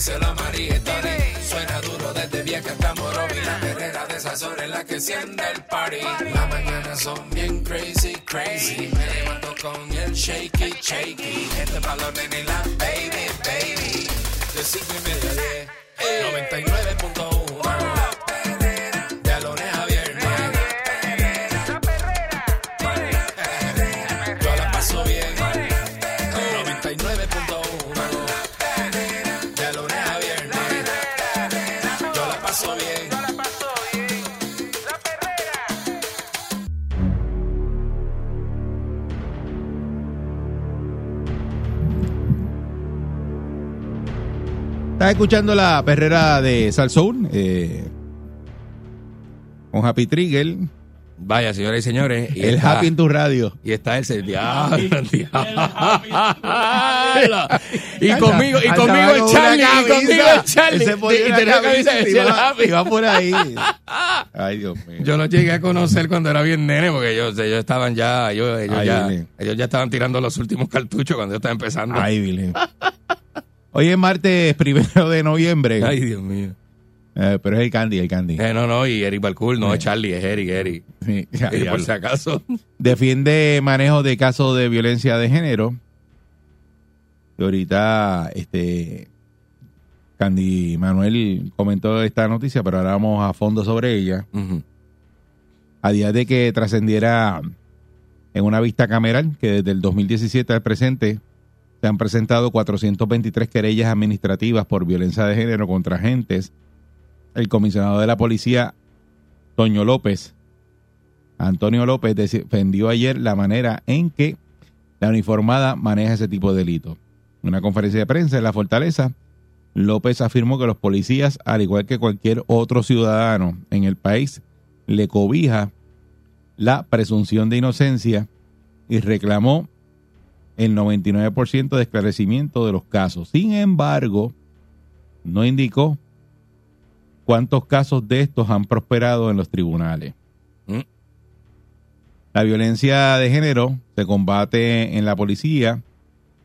díselo a María y Tony. Suena duro desde vieja hasta Morovi. La perrera de esas horas la que enciende el party. Las mañanas son bien crazy, crazy. Me levanto con el shaky, shaky. Este balón en la baby, baby. De cinco y media a diez. 99.1 Estás escuchando la perrera de Salsoul eh, con Happy Trigger, Vaya, señoras y señores. Y el está- Happy en tu radio. Y está ese diablo, diablo. Y conmigo, y conmigo el Charlie, y conmigo el Charlie. Y tenía camisa decía el va- Happy. y va por ahí. Ay, Dios mío. Yo lo llegué a conocer cuando era bien nene, porque ellos, ellos estaban ya, ellos, ellos Ay, ya, Billy. ellos ya estaban tirando los últimos cartuchos cuando yo estaba empezando. Ay, Billy. Hoy es martes primero de noviembre. Ay, Dios mío. Eh, pero es el Candy, el Candy. Eh, no, no, y Eric Balcour, no es Charlie, es Eric, Eric. Sí, ya, por si acaso. Defiende manejo de casos de violencia de género. Y ahorita, este, Candy Manuel comentó esta noticia, pero ahora vamos a fondo sobre ella. A día de que trascendiera en una vista cameral que desde el 2017 al presente se han presentado 423 querellas administrativas por violencia de género contra agentes. El comisionado de la policía, Toño López, Antonio López, defendió ayer la manera en que la uniformada maneja ese tipo de delito. En una conferencia de prensa en la Fortaleza, López afirmó que los policías, al igual que cualquier otro ciudadano en el país, le cobija la presunción de inocencia y reclamó el 99% de esclarecimiento de los casos. Sin embargo, no indicó cuántos casos de estos han prosperado en los tribunales. Mm. La violencia de género se combate en la policía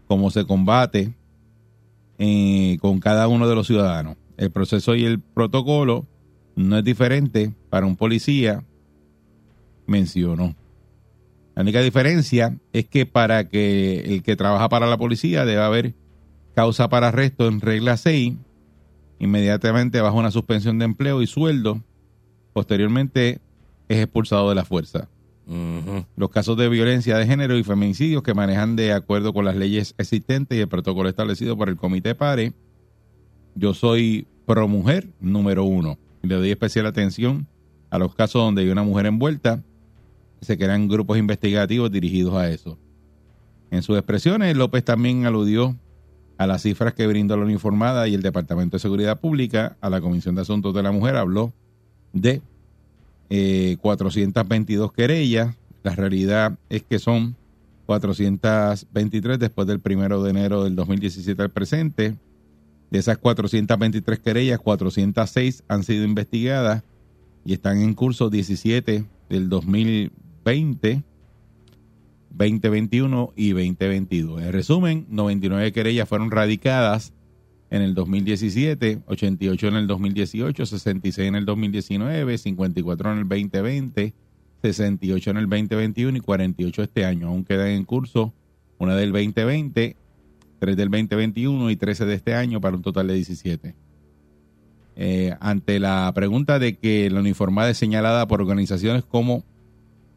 como se combate eh, con cada uno de los ciudadanos. El proceso y el protocolo no es diferente para un policía, mencionó. La única diferencia es que para que el que trabaja para la policía debe haber causa para arresto en regla 6, inmediatamente bajo una suspensión de empleo y sueldo, posteriormente es expulsado de la fuerza. Los casos de violencia de género y feminicidios que manejan de acuerdo con las leyes existentes y el protocolo establecido por el Comité PARE. Yo soy pro mujer número uno. Le doy especial atención a los casos donde hay una mujer envuelta. Se crean grupos investigativos dirigidos a eso. En sus expresiones, López también aludió a las cifras que brindó la uniformada y el Departamento de Seguridad Pública a la Comisión de Asuntos de la Mujer. Habló de eh, 422 querellas. La realidad es que son 423 después del primero de enero del 2017 al presente. De esas 423 querellas, 406 han sido investigadas y están en curso 17 del 2020, 2021 y 2022. En resumen, 99 querellas fueron radicadas en el 2017, 88 en el 2018, 66 en el 2019, 54 en el 2020, 68 en el 2021 y 48 este año. Aún quedan en curso una del 2020, tres del 2021 y 13 de este año para un total de 17. Eh, ante la pregunta de que la uniformada es señalada por organizaciones como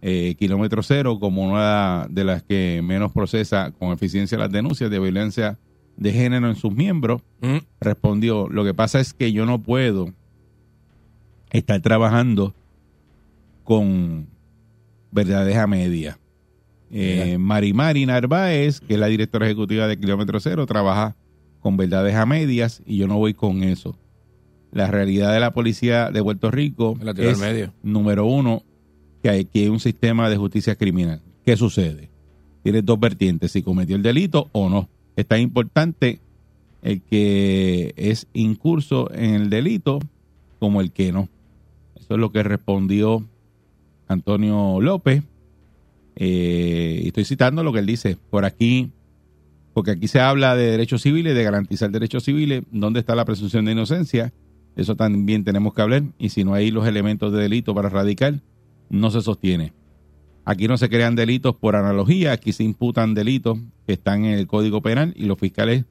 eh, Kilómetro Cero como una de las que menos procesa con eficiencia las denuncias de violencia de género en sus miembros, Mm. respondió, lo que pasa es que yo no puedo estar trabajando con verdades a media. Eh, Mari Mari Narváez, que es la directora ejecutiva de Kilómetro Cero, trabaja con verdades a medias y yo no voy con eso. La realidad de la policía de Puerto Rico es, medio. número uno, que hay, hay un sistema de justicia criminal. ¿Qué sucede? Tiene dos vertientes, si cometió el delito o no. Es tan importante el que es incurso en el delito como el que no. Eso es lo que respondió Antonio López. Eh, y estoy citando lo que él dice por aquí, porque aquí se habla de derechos civiles, de garantizar derechos civiles, ¿dónde está la presunción de inocencia? Eso también tenemos que hablar. Y si no hay los elementos de delito para radicar, no se sostiene. Aquí no se crean delitos por analogía, aquí se imputan delitos que están en el Código Penal y los fiscales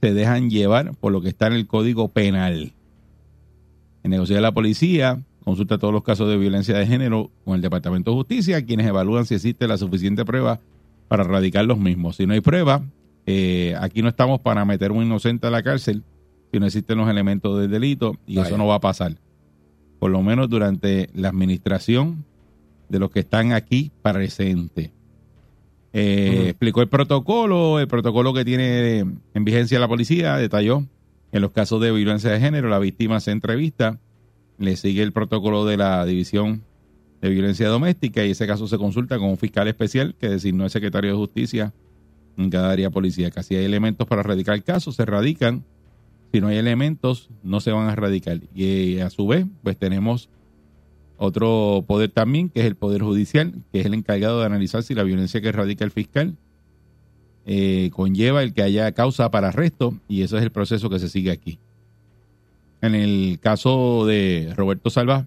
se dejan llevar por lo que está en el Código Penal. En negocio de la policía, consulta todos los casos de violencia de género con el Departamento de Justicia, quienes evalúan si existe la suficiente prueba para erradicar los mismos. Si no hay prueba, eh, aquí no estamos para meter a un inocente a la cárcel si no existen los elementos del delito y Vaya. eso no va a pasar. Por lo menos durante la administración de los que están aquí presentes. Eh. Explicó el protocolo, el protocolo que tiene en vigencia la policía, detalló en los casos de violencia de género, la víctima se entrevista, le sigue el protocolo de la División de Violencia Doméstica y ese caso se consulta con un fiscal especial que designó el secretario de Justicia en cada área policíaca. Si hay elementos para erradicar el caso, se erradican. Si no hay elementos, no se van a erradicar. Y eh, a su vez, pues tenemos otro poder también, que es el Poder Judicial, que es el encargado de analizar si la violencia que erradica el fiscal eh, conlleva el que haya causa para arresto, y eso es el proceso que se sigue aquí. En el caso de Roberto Salva,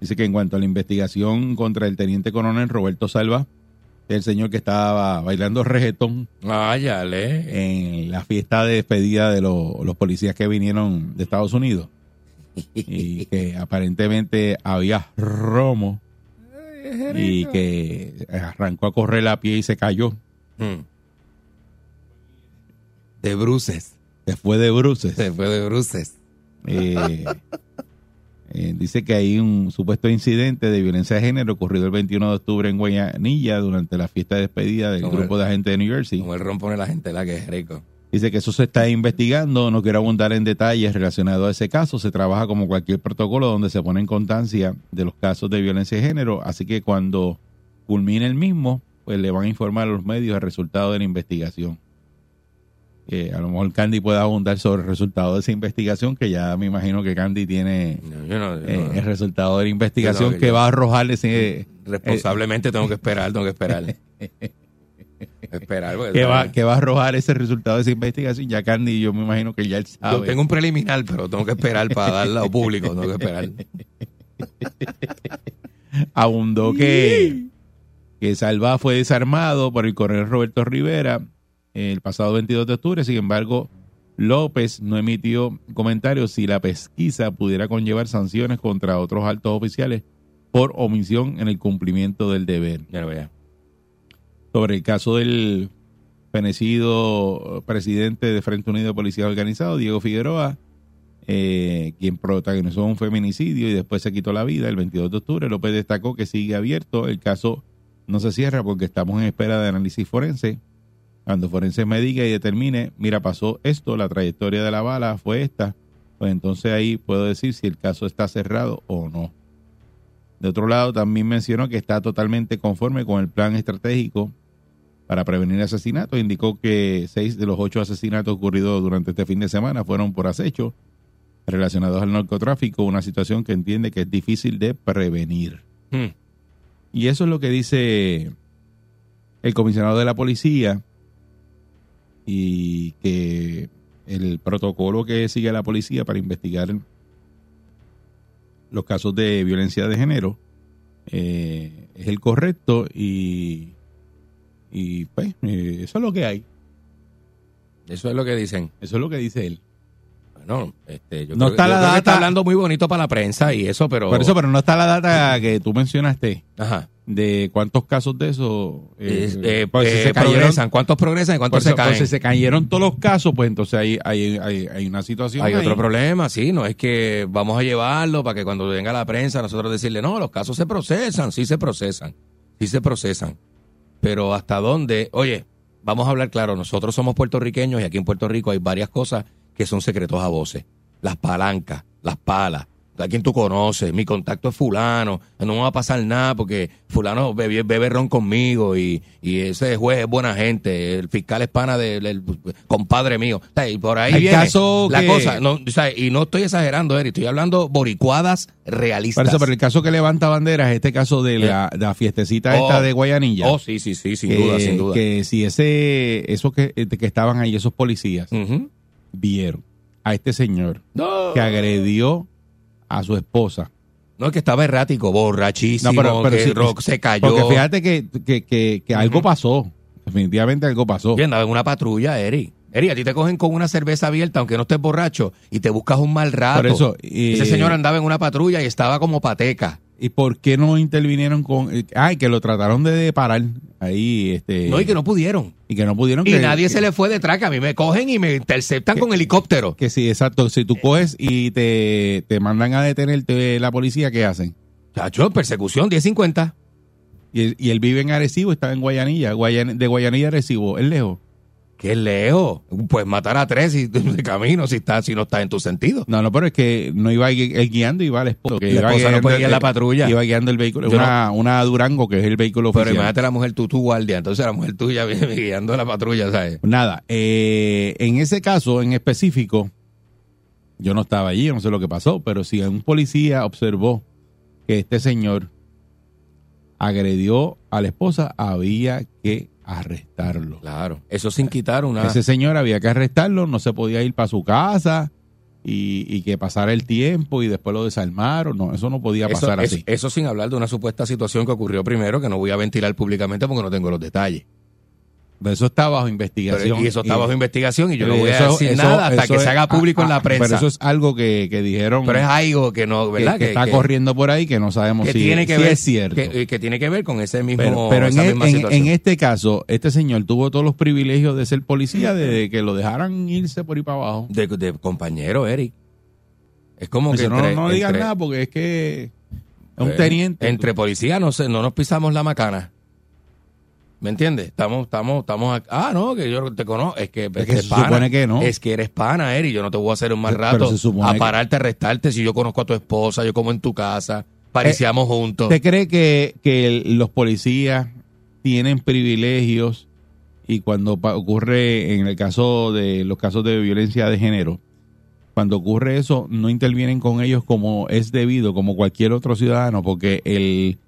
dice que en cuanto a la investigación contra el teniente coronel Roberto Salva, el señor que estaba bailando reggaetón Váyale. en la fiesta de despedida de los, los policías que vinieron de Estados Unidos y que aparentemente había romo y que arrancó a correr a pie y se cayó. Mm. De bruces. Se fue de bruces. Se fue de bruces. Eh, eh, dice que hay un supuesto incidente de violencia de género ocurrido el 21 de octubre en Guayanilla durante la fiesta de despedida del Como grupo de agentes de New Jersey. Como el ron pone la gente la que es rico. Dice que eso se está investigando, no quiero abundar en detalles relacionados a ese caso, se trabaja como cualquier protocolo donde se pone en constancia de los casos de violencia de género, así que cuando culmine el mismo, pues le van a informar a los medios el resultado de la investigación. Eh, a lo mejor Candy puede abundar sobre el resultado de esa investigación, que ya me imagino que Candy tiene No, yo no- yo eh, no- el resultado de la investigación que va a arrojar ese... responsablemente tengo que esperar, tengo que esperar. esperar. porque, que va, que va a arrojar ese resultado de esa investigación. Ya Candy, yo me imagino que ya él sabe. Yo tengo un preliminar, pero tengo que esperar para darlo al público. Tengo que esperar. abundó que, que Salva fue desarmado por el coronel Roberto Rivera el pasado 22 de octubre. Sin embargo, López no emitió comentarios si la pesquisa pudiera conllevar sanciones contra otros altos oficiales por omisión en el cumplimiento del deber. Ya lo vea. Sobre el caso del fenecido presidente de Frente Unido de Policías Organizados, Diego Figueroa, eh, quien protagonizó un feminicidio y después se quitó la vida el 22 de octubre. López destacó que sigue abierto, el caso no se cierra porque estamos en espera de análisis forense. Cuando forense me diga y determine, mira, pasó esto, la trayectoria de la bala fue esta, pues entonces ahí puedo decir si el caso está cerrado o no. De otro lado, también mencionó que está totalmente conforme con el plan estratégico para prevenir asesinatos. Indicó que seis de los ocho asesinatos ocurridos durante este fin de semana fueron por acecho relacionados al narcotráfico, una situación que entiende que es difícil de prevenir. Hmm. Y eso es lo que dice el comisionado de la policía y que el protocolo que sigue la policía para investigar los casos de violencia de género eh, es el correcto y, y pues eh, eso es lo que hay. Eso es lo que dicen. Eso es lo que dice él. Bueno, este, yo No creo, está yo la creo que está data- hablando muy bonito para la prensa y eso, pero. Por eso, pero no está la data que tú mencionaste Ajá. de cuántos casos de eso eh, Es- eh, pues, si se cayeron- progresan. ¿Cuántos progresan y cuántos se caen? pues, si se cayeron todos los casos, pues entonces hay, hay, hay, hay una situación. Hay ahí. otro problema, sí, no es que vamos a llevarlo para que cuando venga la prensa nosotros decirle, no, los casos se procesan, sí se procesan, sí se procesan. Pero hasta dónde, oye, vamos a hablar claro, nosotros somos puertorriqueños y aquí en Puerto Rico hay varias cosas que son secretos a voces. Las palancas, las palas, a quien tú conoces, mi contacto es fulano, no me va a pasar nada porque fulano bebe, bebe ron conmigo y, y ese juez es buena gente, el fiscal es pana del compadre mío. O sea, y por ahí viene caso la que- cosa. No, o sea, y no estoy exagerando, Eri, estoy hablando boricuadas realistas. Por eso, pero el caso que levanta banderas es este caso de la, de la fiestecita Oh. esta de Guayanilla. Oh, sí, sí, sí, sin que, duda, sin duda. Que si ese, esos que, que estaban ahí, esos policías, vieron a este señor No. que agredió a su esposa. No, es que estaba errático, borrachísimo, No, pero- pero que sí, Rock se cayó. Porque fíjate que, que, que, que algo pasó. Definitivamente algo pasó. Oye, andaba en una patrulla, Eri. Eri, a ti te cogen con una cerveza abierta, aunque no estés borracho, y te buscas un mal rato. Por eso, eh, Ese señor andaba en una patrulla y estaba como pateca. ¿Y por qué no intervinieron con.? eh, Ay, que lo trataron de parar ahí. Este, No, y que no pudieron. y que no pudieron. Y que- nadie que- se le fue detrás, que a mí me cogen y me interceptan con helicóptero. Que sí, exacto. Si tú coges y te, te mandan a detenerte la policía, ¿qué hacen? Chacho, persecución, 10.50. Y y él vive en Arecibo, está en Guayanilla. Guayan- de Guayanilla a Arecibo, es lejos. Qué lejos. Pues matar a tres y, de camino si, está, si no está en tu sentido. No, no, pero es que no iba guiando, iba el esposo. Que La iba esposa no puede guiar la patrulla. Iba guiando el vehículo. Una, una Durango, que es el vehículo Pero oficial. imagínate la mujer tú, tu guardia. Entonces la mujer tuya viene guiando la patrulla, ¿sabes? Nada, eh, en ese caso en específico, yo no estaba allí, yo no sé lo que pasó, pero si un policía observó que este señor agredió a la esposa, había que arrestarlo. Claro. Eso sin quitar una... Ese señor había que arrestarlo, no se podía ir para su casa y, y que pasara el tiempo y después lo desarmaron. No, eso no podía Eso, pasar así. eso sin hablar de una supuesta situación que ocurrió primero, que no voy a ventilar públicamente porque no tengo los detalles. Pero eso está bajo Pero- investigación. y eso está bajo investigación y yo no Pero voy a decir eso- nada hasta que es- se haga público ah, en ah, la prensa. Pero eso es algo que, que dijeron Pero es algo que no, que, ¿verdad? que está corriendo por ahí que no sabemos si, tiene que si ver, es cierto. Que, que tiene que ver con ese mismo, pero pero en, esa e- en- este caso, este señor tuvo todos los privilegios de ser policía desde que lo dejaran irse por ahí para abajo. de, de compañero, Eric. Es como que no, entre, no digas entre- nada porque es que es un pues, teniente. Entre policías no, no nos pisamos la macana. ¿Me entiendes? Estamos, estamos, estamos Ah, no, que yo te conozco. Es que, es que que se supone que no. Es que eres pana, Eric. Yo no te voy a hacer un mal rato a que- pararte, a arrestarte. Si yo conozco a tu esposa, yo como en tu casa, pariciamos juntos. ¿Usted cree que, que los policías tienen privilegios y cuando ocurre en el caso de los casos de violencia de género, cuando ocurre eso, no intervienen con ellos como es debido, como cualquier otro ciudadano, porque el,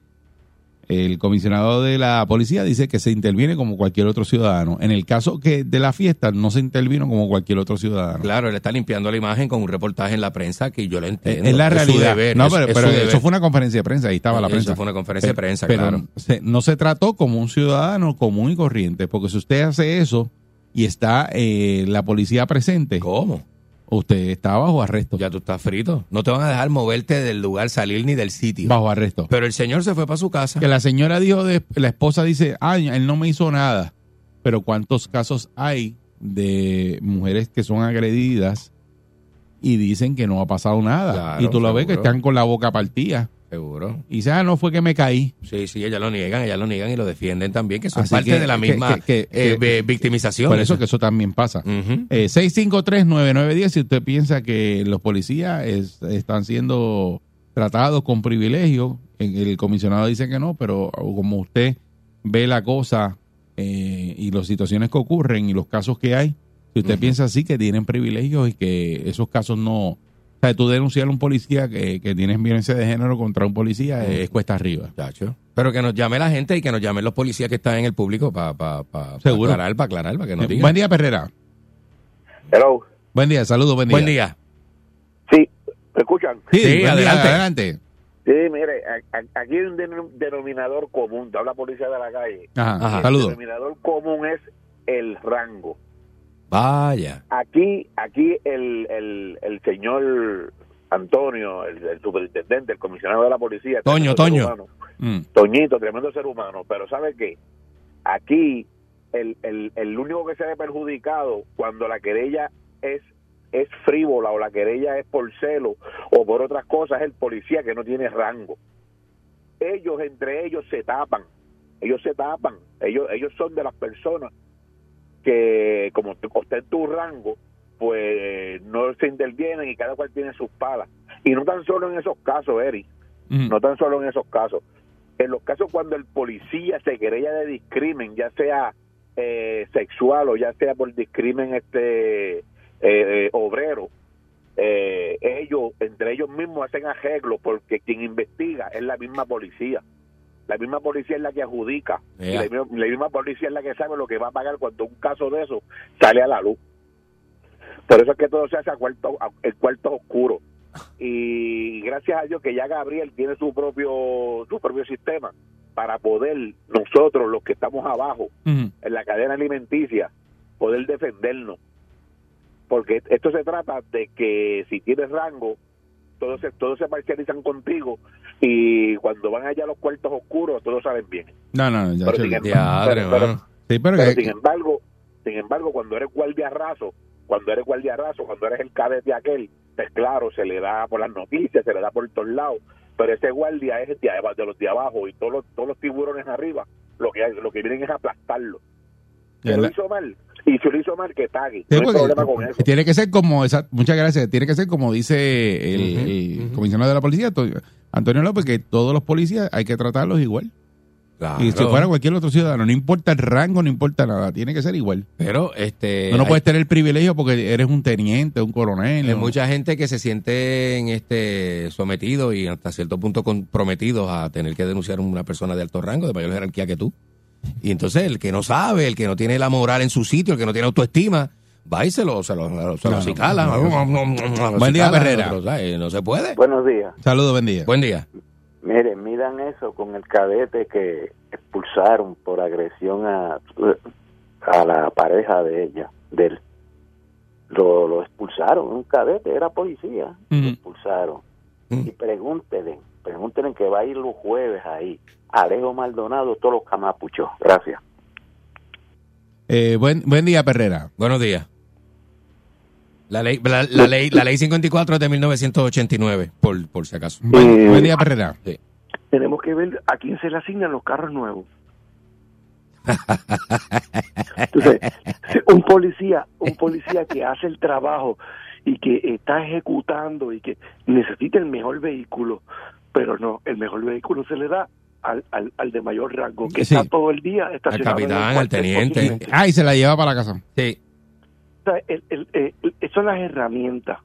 el comisionado de la policía dice que se interviene como cualquier otro ciudadano. En el caso que de la fiesta, no se intervino como cualquier otro ciudadano. Claro, él está limpiando la imagen con un reportaje en la prensa que yo lo entiendo. es la su realidad. deber, no, pero, es pero su deber. eso fue una conferencia de prensa, ahí estaba la Eso prensa. fue una conferencia de prensa, pero claro. se- no se trató como un ciudadano común y corriente, porque si usted hace eso y está eh, la policía presente, ¿Cómo? Usted está bajo arresto. Ya tú estás frito. No te van a dejar moverte del lugar, salir ni del sitio. Bajo arresto. Pero el señor se fue para su casa. Que la señora dijo, de, la esposa dice, ay, él no me hizo nada. Pero ¿cuántos casos hay de mujeres que son agredidas y dicen que no ha pasado nada? Claro, y tú lo ves que están con la boca partida. Seguro. Y ah, no fue que me caí. Sí, sí, ellas lo niegan, ellas lo niegan y lo defienden también, que son Así parte que- de la misma que- que- eh, victimización. Por eso que eso también pasa. Ujú. Eh, 653-9910, si usted piensa que los policías es- están siendo tratados con privilegio, el comisionado dice que no, pero como usted ve la cosa eh, y las situaciones que ocurren y los casos que hay, si usted piensa así que tienen privilegios y que esos casos no... O sea, tú denunciar a un policía que, que tienes violencia de género contra un policía es cuesta arriba. Chacho. Pero que nos llame la gente y que nos llamen los policías que están en el público para pa, pa, pa aclarar, para aclarar, para que nos digan. buen día, Perrera. Hello. Buen día, saludos, buen día. Buen día. Sí, ¿me escuchan? Sí, Sí, buen día, adelante. adelante. Sí, mire, aquí hay un denom- denominador común, te habla policía de la calle. Ajá, Ajá. El saludos. denominador común es el rango. Vaya. Aquí, aquí el, el, el señor Antonio, el, el superintendente, el comisionado de la policía. Toño, Toño. humano. Mm. Toñito, tremendo ser humano, pero ¿sabe qué? Aquí el, el, el único que se ve perjudicado cuando la querella es es frívola o la querella es por celo o por otras cosas es el policía que no tiene rango. Ellos entre ellos se tapan, ellos se tapan, ellos ellos son de las personas que como usted en tu rango pues no se intervienen y cada cual tiene sus palas. Y no tan solo en esos casos, Eric, Ujú. no tan solo en esos casos. En los casos cuando el policía se querella de discrimen, ya sea eh, sexual o ya sea por discrimen este eh, eh, obrero, eh, ellos, entre ellos mismos hacen arreglo porque quien investiga es la misma policía. La misma policía es la que adjudica. y. La, misma, la misma policía es la que sabe lo que va a pagar cuando un caso de eso sale a la luz. Por eso es que todo se hace a cuarto, a- el cuarto oscuro. Y gracias a Dios que ya Gabriel tiene su propio su propio sistema para poder nosotros los que estamos abajo en la cadena alimenticia poder defendernos porque esto se trata de que si tienes rango todos se, todos se parcializan contigo y cuando van allá a los cuartos oscuros todos saben bien. No, no, ya, Pero sin embargo- Diadre, pero- pero- mano. Sí, pero pero que- sin embargo sin embargo cuando eres guardia raso cuando eres guardia raso cuando eres el cadete aquel pues claro se le da por las noticias se le da por todos lados. Pero ese guardia es de, de los de abajo y todos los, todos los tiburones arriba lo que lo que vienen es aplastarlo. Que lo la- hizo mal y si lo hizo mal que pague Sí, no hay porque problema con eso. tiene que ser como esa, muchas gracias, tiene que ser como dice el, ujú. comisionado de la policía, Antonio López, que todos los policías hay que tratarlos igual. Claro. Y si fuera cualquier otro ciudadano, no importa el rango, no importa nada, tiene que ser igual. Pero este. No hay- puedes tener el privilegio porque eres un teniente, un coronel. Hay ¿no? mucha gente que se sienten este, sometidos y hasta cierto punto comprometidos a tener que denunciar a una persona de alto rango, de mayor jerarquía que tú. Y entonces el que no sabe, el que no tiene la moral en su sitio, el que no tiene autoestima, va y se lo, se lo, se lo No, no, acicala. no, Lo Buen día, ¿sabes? No se puede. Buenos días. Saludos, buen día. Buen día. Miren, miran eso con el cadete que expulsaron por agresión a, a la pareja de ella, de él. Lo, lo expulsaron, un cadete, era policía, lo expulsaron. Mm. Y pregúntenle, pregúntenle que va a ir los jueves ahí. Alejo Maldonado, todos los camapuchos. Gracias. Eh, buen, buen día, Perrera. Buenos días. La ley, la, la ley, la ley 54 es de 1989, por, por si acaso. Buen, buen día, Perrera. tenemos que ver a quién se le asignan los carros nuevos. Entonces, un policía, un policía que hace el trabajo y que está ejecutando y que necesita el mejor vehículo, pero no, el mejor vehículo se le da al, al, al de mayor rango, que Sí. está todo el día estacionado. el capitán, al teniente. Ah, y se la lleva para la casa. Sí. El- el- el- son las herramientas.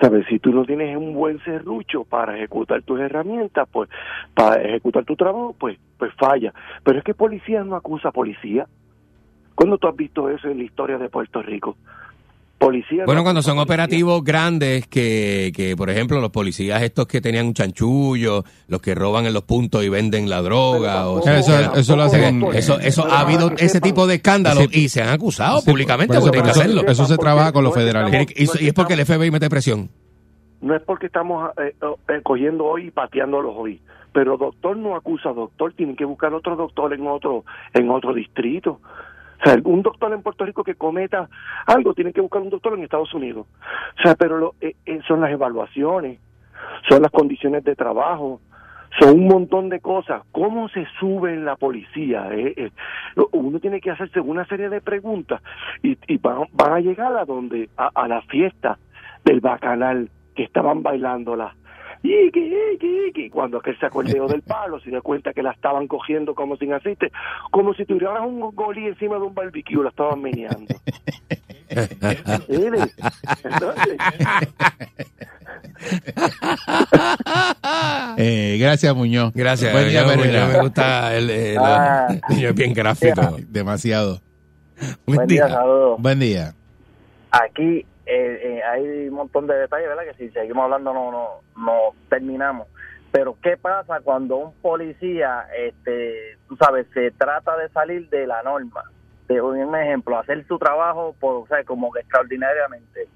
¿Sabes? Si tú no tienes un buen serrucho para ejecutar tus herramientas, pues para ejecutar tu trabajo, pues pues falla. Pero es que policía no acusa a policía. ¿Cuándo tú has visto eso en la historia de Puerto Rico? Policía no Bueno, cuando son operativos grandes que, que, por ejemplo, los policías estos que tenían un chanchullo, los que roban en los puntos y venden la droga. o Pero Eso- tampoco- eso lo hacen eso, ha habido ese sepan, tipo de escándalos Sí. y se han acusado Sí, públicamente por eso- porque por eso- hacerlo. eso se trabaja con los no federales. Y, y es porque el FBI mete presión. no es porque estamos eh, eh, cogiendo hoy y pateándolos hoy, pero doctor no acusa a doctor, tienen que buscar otro doctor en otro en otro distrito. O sea, un doctor en Puerto Rico que cometa algo, tiene que buscar un doctor en Estados Unidos. O sea, pero lo, eh, eh, son las evaluaciones, son las condiciones de trabajo, son un montón de cosas. ¿Cómo se sube en la policía? Eh, eh, uno tiene que hacerse una serie de preguntas y, y van, van a llegar a donde a, a la fiesta del bacanal que estaban bailándola. Y que, que, que, cuando aquel sacó el dedo del palo, se dio cuenta que la estaban cogiendo como sin aceite, como si tuvieran un golí encima de un barbecue, la estaban meneando. Entonces, Eh, gracias, Muñoz. Gracias. Buen día, yo- Perrera. me gusta el, el- la- es bien gráfico. Demasiado. Buen día. saludos. Buen día. Aquí eh, eh, hay un montón de detalles, ¿verdad? Que si seguimos hablando no, no, no terminamos. Pero ¿qué pasa cuando un policía, este, tú sabes, se trata de salir de la norma? De un ejemplo, hacer su trabajo, por, o sea, como que extraordinariamente.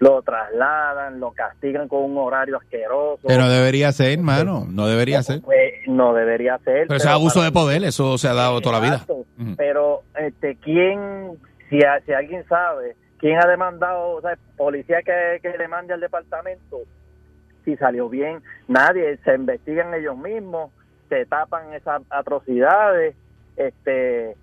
Lo trasladan, lo castigan con un horario asqueroso. Que no debería ser, hermano. No debería ser. Pues, no debería ser. Pero ese es abuso de poder, eso se ha dado toda la vida. Pero, este, ¿quién, si, si alguien sabe, quién ha demandado, o sea, policía que, que demande al departamento, si salió bien, nadie, se investigan ellos mismos, se tapan esas atrocidades, este,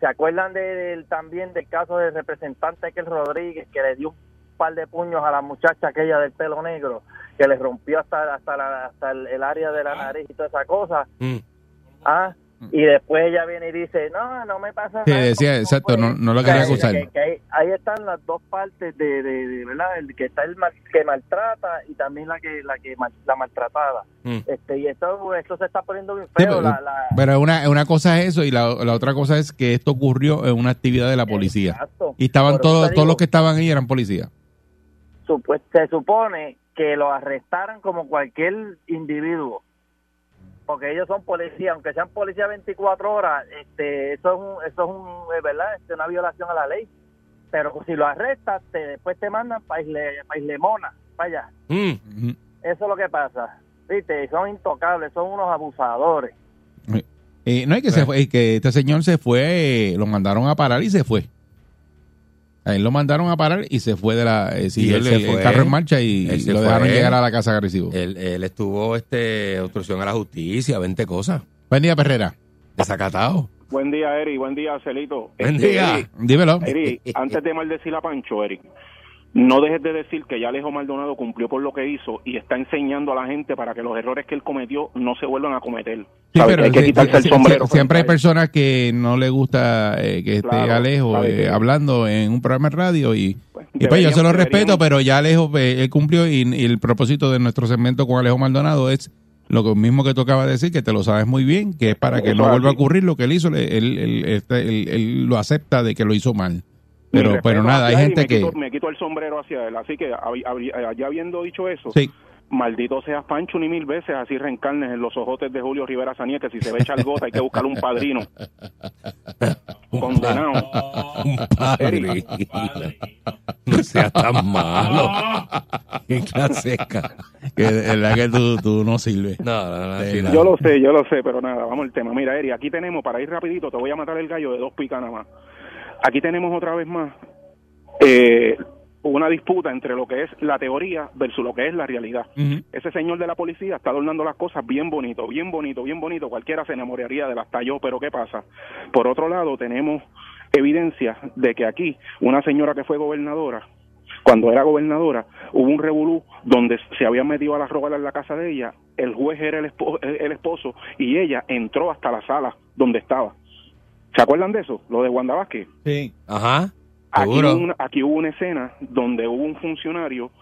¿se acuerdan de- del- también del caso del representante aquel Rodríguez que le dio un par de puños a la muchacha aquella del pelo negro? que le rompió hasta hasta, la- hasta el, el área de la nariz y toda esa cosa. Mm. Ah, y después ella viene y dice, no, no me pasa Sí, nada. decía, ¿cómo exacto, fue?" no- no lo quería que- acusar. que- que ahí, ahí están las dos partes de, de, de, ¿verdad? El que está el mal- que maltrata y también la que la que mal- la maltratada. Mm. Este y esto esto se está poniendo bien Sí, feo. pero, la, la- pero una, una cosa es eso y la, la otra cosa es que esto ocurrió en una actividad de la policía. Exacto. Y estaban todos, te todos digo, los que estaban ahí eran policías. supu- se supone que lo arrestaran como cualquier individuo porque ellos son policías aunque sean policías 24 horas este eso es un, eso es un es verdad es una violación a la ley. Pero si lo arrestas te, después te mandan para Isle, pa' Islemona para allá. Mm. Eso es lo que pasa. Viste son intocables son unos abusadores. Eh, no es que se fue, es que este señor se fue, eh, lo mandaron a parar y se fue. A él lo mandaron a parar y se fue de la, eh, siguió él el, el fue. carro en marcha y se lo dejaron fue. llegar a la casa agresivo. Él, él estuvo este obstrucción a la justicia, 20 cosas. Buen día, Perrera. Desacatado. Buen día, Eri. Buen día, Celito. Buen Este, día. Eri, Dímelo. Eri, antes de maldecir a Pancho, Eri, no dejes de decir que ya Alejo Maldonado cumplió por lo que hizo y está enseñando a la gente para que los errores que él cometió no se vuelvan a cometer. Sí, pero Hay que sí, quitarse sí, el sí, sombrero. sí, siempre hay personas que no le gusta eh, que esté Alejo eh, hablando en un programa de radio y, Pues, y pues yo se lo respeto, pero ya Alejo eh, él cumplió y, y el propósito de nuestro segmento con Alejo Maldonado es lo mismo que tú acabas de decir, que te lo sabes muy bien, que es para que no vuelva a ocurrir lo que él hizo, él, él- este, él- él lo acepta de que lo hizo mal. Pero, pero nada, hay gente me que... Quito, me quito el sombrero hacia él. Así que, ya habiendo dicho eso, Sí. maldito seas Pancho ni mil veces, así reencarnes en los ojotes de Julio Rivera Sanier, que si se ve echar gota hay que buscarle un padrino. Condenado. Un padre. No seas tan malo. Qué clase que verdad que tú, tú no sirves. No, no, no, Sí, sí, no. Yo lo sé, yo lo sé, pero nada, vamos al tema. Mira, Eri, aquí tenemos, para ir rapidito, te voy a matar el gallo de dos picas nada más. Aquí tenemos otra vez más eh, una disputa entre lo que es la teoría versus lo que es la realidad. Ese señor de la policía está adornando las cosas bien bonito, bien bonito, bien bonito. Cualquiera se enamoraría de las talló, pero ¿qué pasa? Por otro lado, tenemos evidencia de que aquí una señora que fue gobernadora, cuando era gobernadora, hubo un revolú donde se habían metido a la robar en la casa de ella, el juez era el, el esposo y ella entró hasta la sala donde estaba. ¿Se acuerdan de eso? Lo de Wanda Vázquez. Sí. Ajá. Aquí Seguro. hubo, una, aquí hubo una escena donde hubo un funcionario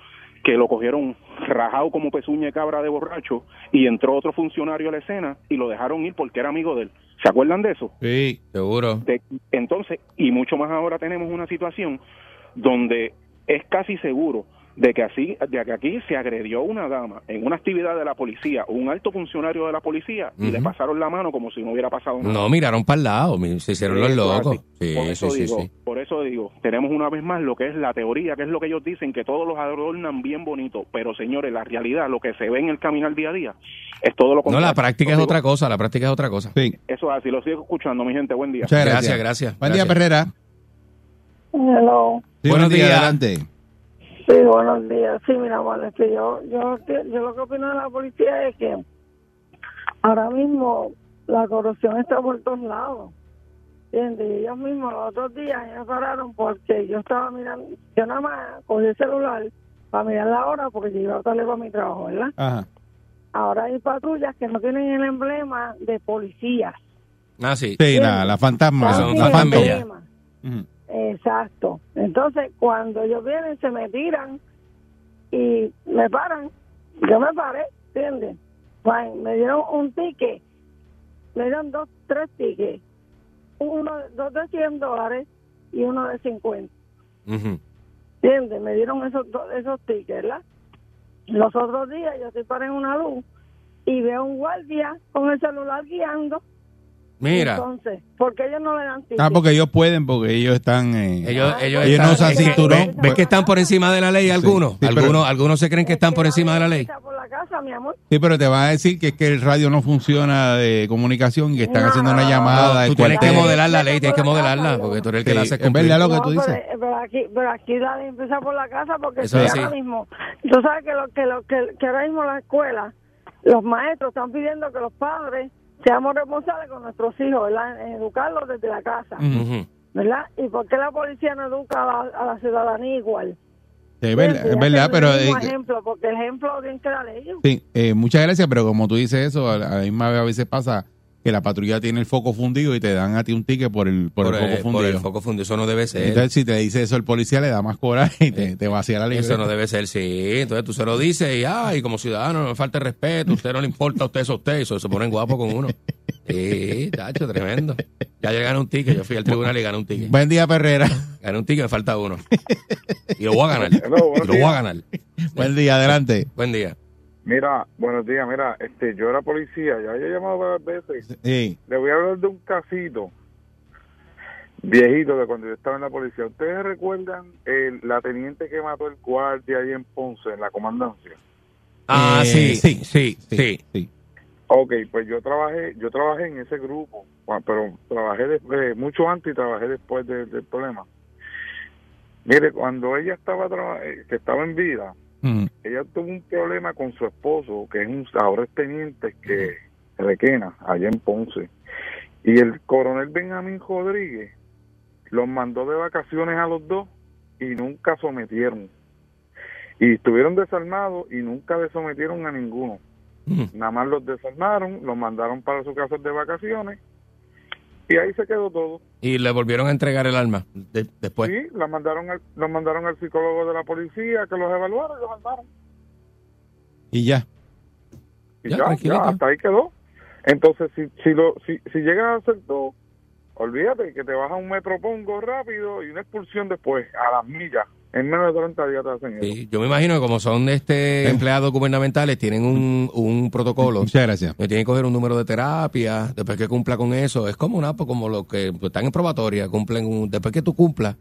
que lo cogieron rajado como pezuña de cabra de borracho y entró otro funcionario a la escena y lo dejaron ir porque era amigo de él. ¿Se acuerdan de eso? Sí. Seguro. De- entonces, y mucho más ahora tenemos una situación donde es casi seguro de que así de que aquí se agredió una dama en una actividad de la policía, un alto funcionario de la policía y le pasaron la mano como si no hubiera pasado nada. No, miraron para el lado, se hicieron los locos. Sí, por sí, eso sí, digo, sí. por eso digo, tenemos una vez más lo que es la teoría, que es lo que ellos dicen que todos los adornan bien bonito, pero señores, la realidad, lo que se ve en el caminar día a día, es todo lo No, contrario. la práctica es otra cosa, la práctica es otra cosa. Sí. Eso es así, lo sigo escuchando, mi gente, buen día. Muchas Gracias, gracias. gracias. Buen día. Perrera. Hello. Sí, Buenos días. adelante. Sí, buenos días. Sí, mira, bueno, es que yo, yo, yo lo que opino de la policía es que ahora mismo la corrupción está por todos lados. ¿Entiendes? Y ellos mismos los otros días me pararon porque yo estaba mirando, yo nada más cogí el celular para mirar la hora porque yo iba tarde para mi trabajo, ¿verdad? Ajá. Ahora hay patrullas que no tienen el emblema de policías. Ah, sí. Sí, la, la fantasma. La. Exacto. Entonces, cuando ellos vienen, se me tiran y me paran. Yo me paré, ¿entiendes? Me dieron un ticket, me dieron dos, tres tickets. Uno, dos de 100 dólares y uno de 50. Ujú. ¿Entiendes? Me dieron esos, esos tickets, ¿verdad? Los otros días yo estoy paré en una luz y veo un guardia con el celular guiando. Mira, Entonces, ¿por qué ellos no le dan ticket? Ah, porque ellos pueden, porque ellos están... eh, ellos, ellos, Ellos no están- usan es que- cinturón. ¿ves, que están por encima de la ley algunos? sí, pero- algunos, algunos se creen que están por encima de la ley. Por la casa, mi amor. Sí, pero te van a decir que es que el radio no funciona de comunicación y que están No, haciendo no, una no, llamada. No, tú tienes que modelar la ley, tienes que modelarla, porque tú eres el que la Sí, hace es verdad lo que No, tú dices. Pero, pero aquí, pero aquí la ley empieza por la casa porque Eso es ahora mismo, tú sabes que lo que lo que, que ahora mismo la escuela, los maestros están pidiendo que los padres seamos responsables con nuestros hijos, ¿verdad? En educarlos desde la casa. ¿verdad? ¿Y por qué la policía no educa a la, a la ciudadanía igual? Es verdad, Sí, es verdad, pero... eh, ejemplo, porque el ejemplo bien que la ley. Sí, eh, muchas gracias, pero como tú dices eso, a la misma vez a veces pasa que la patrulla tiene el foco fundido y te dan a ti un ticket por el, por el foco por fundido. el foco fundido. Eso no debe ser. Entonces, si te dice eso el policía, le da más coraje y te, te vacía la libreta. Eso no debe ser, sí. Entonces tú se lo dices y, ay, como ciudadano, no me falta el respeto, usted no le importa, a usted es usted, eso se ponen guapos con uno. Sí, tacho, tremendo. Ya yo gané un ticket, yo fui al tribunal y gané un ticket. Buen día, Perrera. Gané un ticket, me falta uno. Y lo voy a ganar. Hello, Y lo voy a ganar. Buen día, adelante. Buen día. Mira, buenos días, mira, este, yo era policía, ya había llamado varias veces. Sí. Le voy a hablar de un casito viejito de cuando yo estaba en la policía. ¿Ustedes recuerdan el, la teniente que mató el guardia ahí en Ponce, en la comandancia? Ah, Eh, sí, sí, sí, sí, sí. Ok, pues yo trabajé, yo trabajé en ese grupo, pero trabajé después, mucho antes y trabajé después de- del problema. Mire, cuando ella estaba eh, que estaba en vida, Mm. ella tuvo un problema con su esposo, que es un ahora es teniente que requena allá en Ponce. Y el coronel Benjamín Rodríguez los mandó de vacaciones a los dos y nunca sometieron. Y estuvieron desarmados y nunca le sometieron a ninguno. Mm. Nada más los desarmaron, los mandaron para su casa de vacaciones y ahí se quedó todo. Y le volvieron a entregar el arma de- después. Sí, los mandaron, al, los mandaron al psicólogo de la policía que los evaluara y los armaron. Y ya. Y Ya, ya, tranquilito. ya, hasta ahí quedó. Entonces, si, si, lo, si, si llegas a hacer todo, olvídate que te baja un metropongo rápido y una expulsión después, a las millas. En menos de 30 días te hacen eso. Sí, yo me imagino que como son este empleados gubernamentales, tienen un, un protocolo. Muchas gracias. que tienen que coger un número de terapia, después que cumpla con eso, es como una pues, como los que pues, están en probatoria, cumplen un, después que tú cumplas,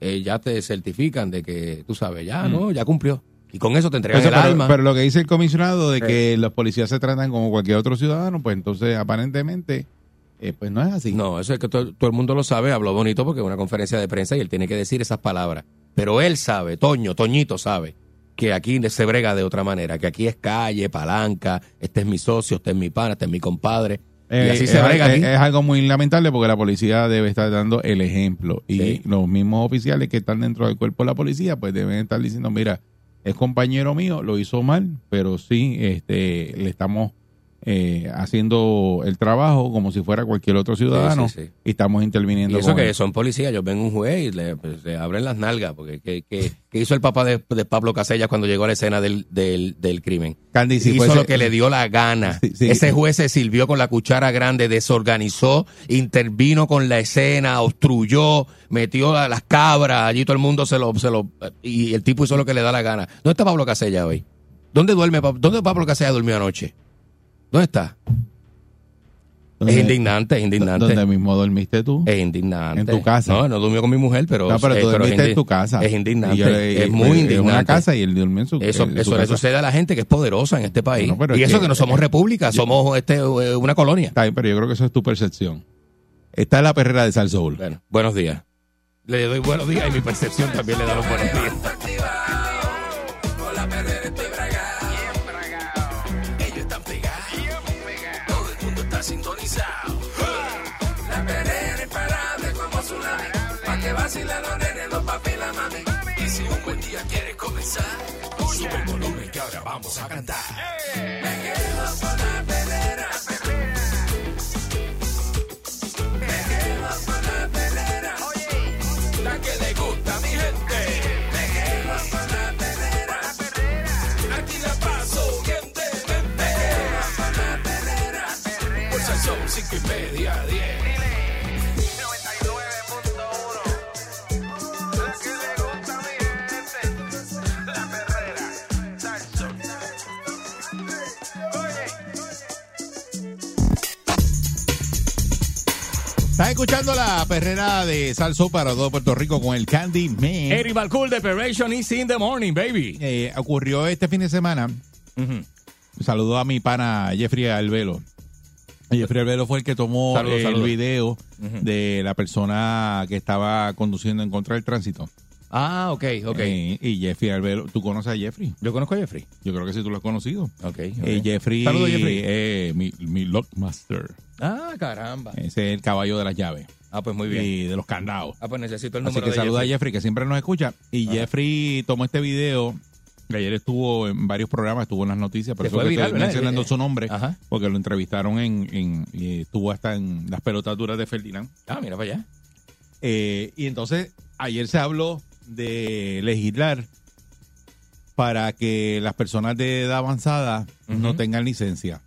eh, ya te certifican de que tú sabes, ya no, ya cumplió. Y con eso te entregan Eso, el pero, alma. pero lo que dice el comisionado de que los policías se tratan como cualquier otro ciudadano, pues entonces aparentemente, eh, pues no es así. No, eso es que todo, todo el mundo lo sabe, habló bonito porque es una conferencia de prensa y él tiene que decir esas palabras. Pero él sabe, Toño, Toñito sabe, que aquí se brega de otra manera, que aquí es calle, palanca, este es mi socio, este es mi pana, este es mi compadre. y Eh, así es, se brega es- aquí. es algo muy lamentable porque la policía debe estar dando el ejemplo y Sí. los mismos oficiales que están dentro del cuerpo de la policía pues deben estar diciendo, mira, es compañero mío, lo hizo mal, pero sí, este, le estamos eh, haciendo el trabajo como si fuera cualquier otro ciudadano sí, sí. y estamos Y interviniendo. eso con que él. son policías, yo ven un juez y le, pues, le abren las nalgas, porque ¿qué, qué- qué hizo el papá de, de Pablo Casellas cuando llegó a la escena del, del, del crimen? Candy, si hizo fuese- lo que le dio la gana. Ese juez se sirvió con la cuchara grande, desorganizó, intervino con la escena, obstruyó, metió a las cabras, allí todo el mundo se lo, se lo, y el tipo hizo lo que le da la gana. ¿Dónde está Pablo Casellas hoy? ¿Dónde duerme, dónde Pablo Casellas durmió anoche? ¿Dónde está? ¿Dónde- Es indignante, es indignante. ¿Dónde mismo dormiste tú? Es indignante. En tu casa. No, no durmió con mi mujer, pero. no, pero eh, tú dormiste en tu casa. Es indignante. Yo es muy en indignante. una casa y él durmió en su, Eso, en eso le sucede a la gente que es poderosa en este país. No, pero y es eso que- que no somos república, somos este eh, una colonia. Está bien, pero yo creo que eso es tu percepción. Esta es la perrera de Sal Soul. Bueno, buenos días. Le doy buenos días y mi percepción también le da los buenos días. Sube el volumen que ahora vamos a cantar. Me quedo escuchando la perrera de Sal Soul para todo Puerto Rico con el Candy Man. Eric Balcool de Operation is in the morning, baby. Eh, ocurrió este fin de semana. Saludó a mi pana Jeffrey Albelo. Jeffrey Albelo fue el que tomó Saludos, el saludos. video de la persona que estaba conduciendo en contra del tránsito. Ah, ok, ok. Eh, y Jeffrey Albelo, ¿tú conoces a Jeffrey? Yo conozco a Jeffrey. Yo creo que sí tú lo has conocido. Ok. ok. Eh, Jeffrey, Saludos, Jeffrey. eh, mi, mi Lockmaster. Ah, caramba. Ese es el caballo de las llaves. Ah, pues muy bien. y de los candados. Ah, pues necesito el Así número que de saluda Jeffrey. a Jeffrey, que siempre nos escucha. Y. Jeffrey tomó este video, que ayer estuvo en varios programas, estuvo en las noticias, Que eso que viral, estoy ¿verdad? mencionando Eh, su nombre, Ajá. porque lo entrevistaron en, en- y estuvo hasta en las pelotas duras de Ferdinand. Ah, mira para allá. Eh, y entonces, ayer se habló de legislar para que las personas de edad avanzada no tengan licencia.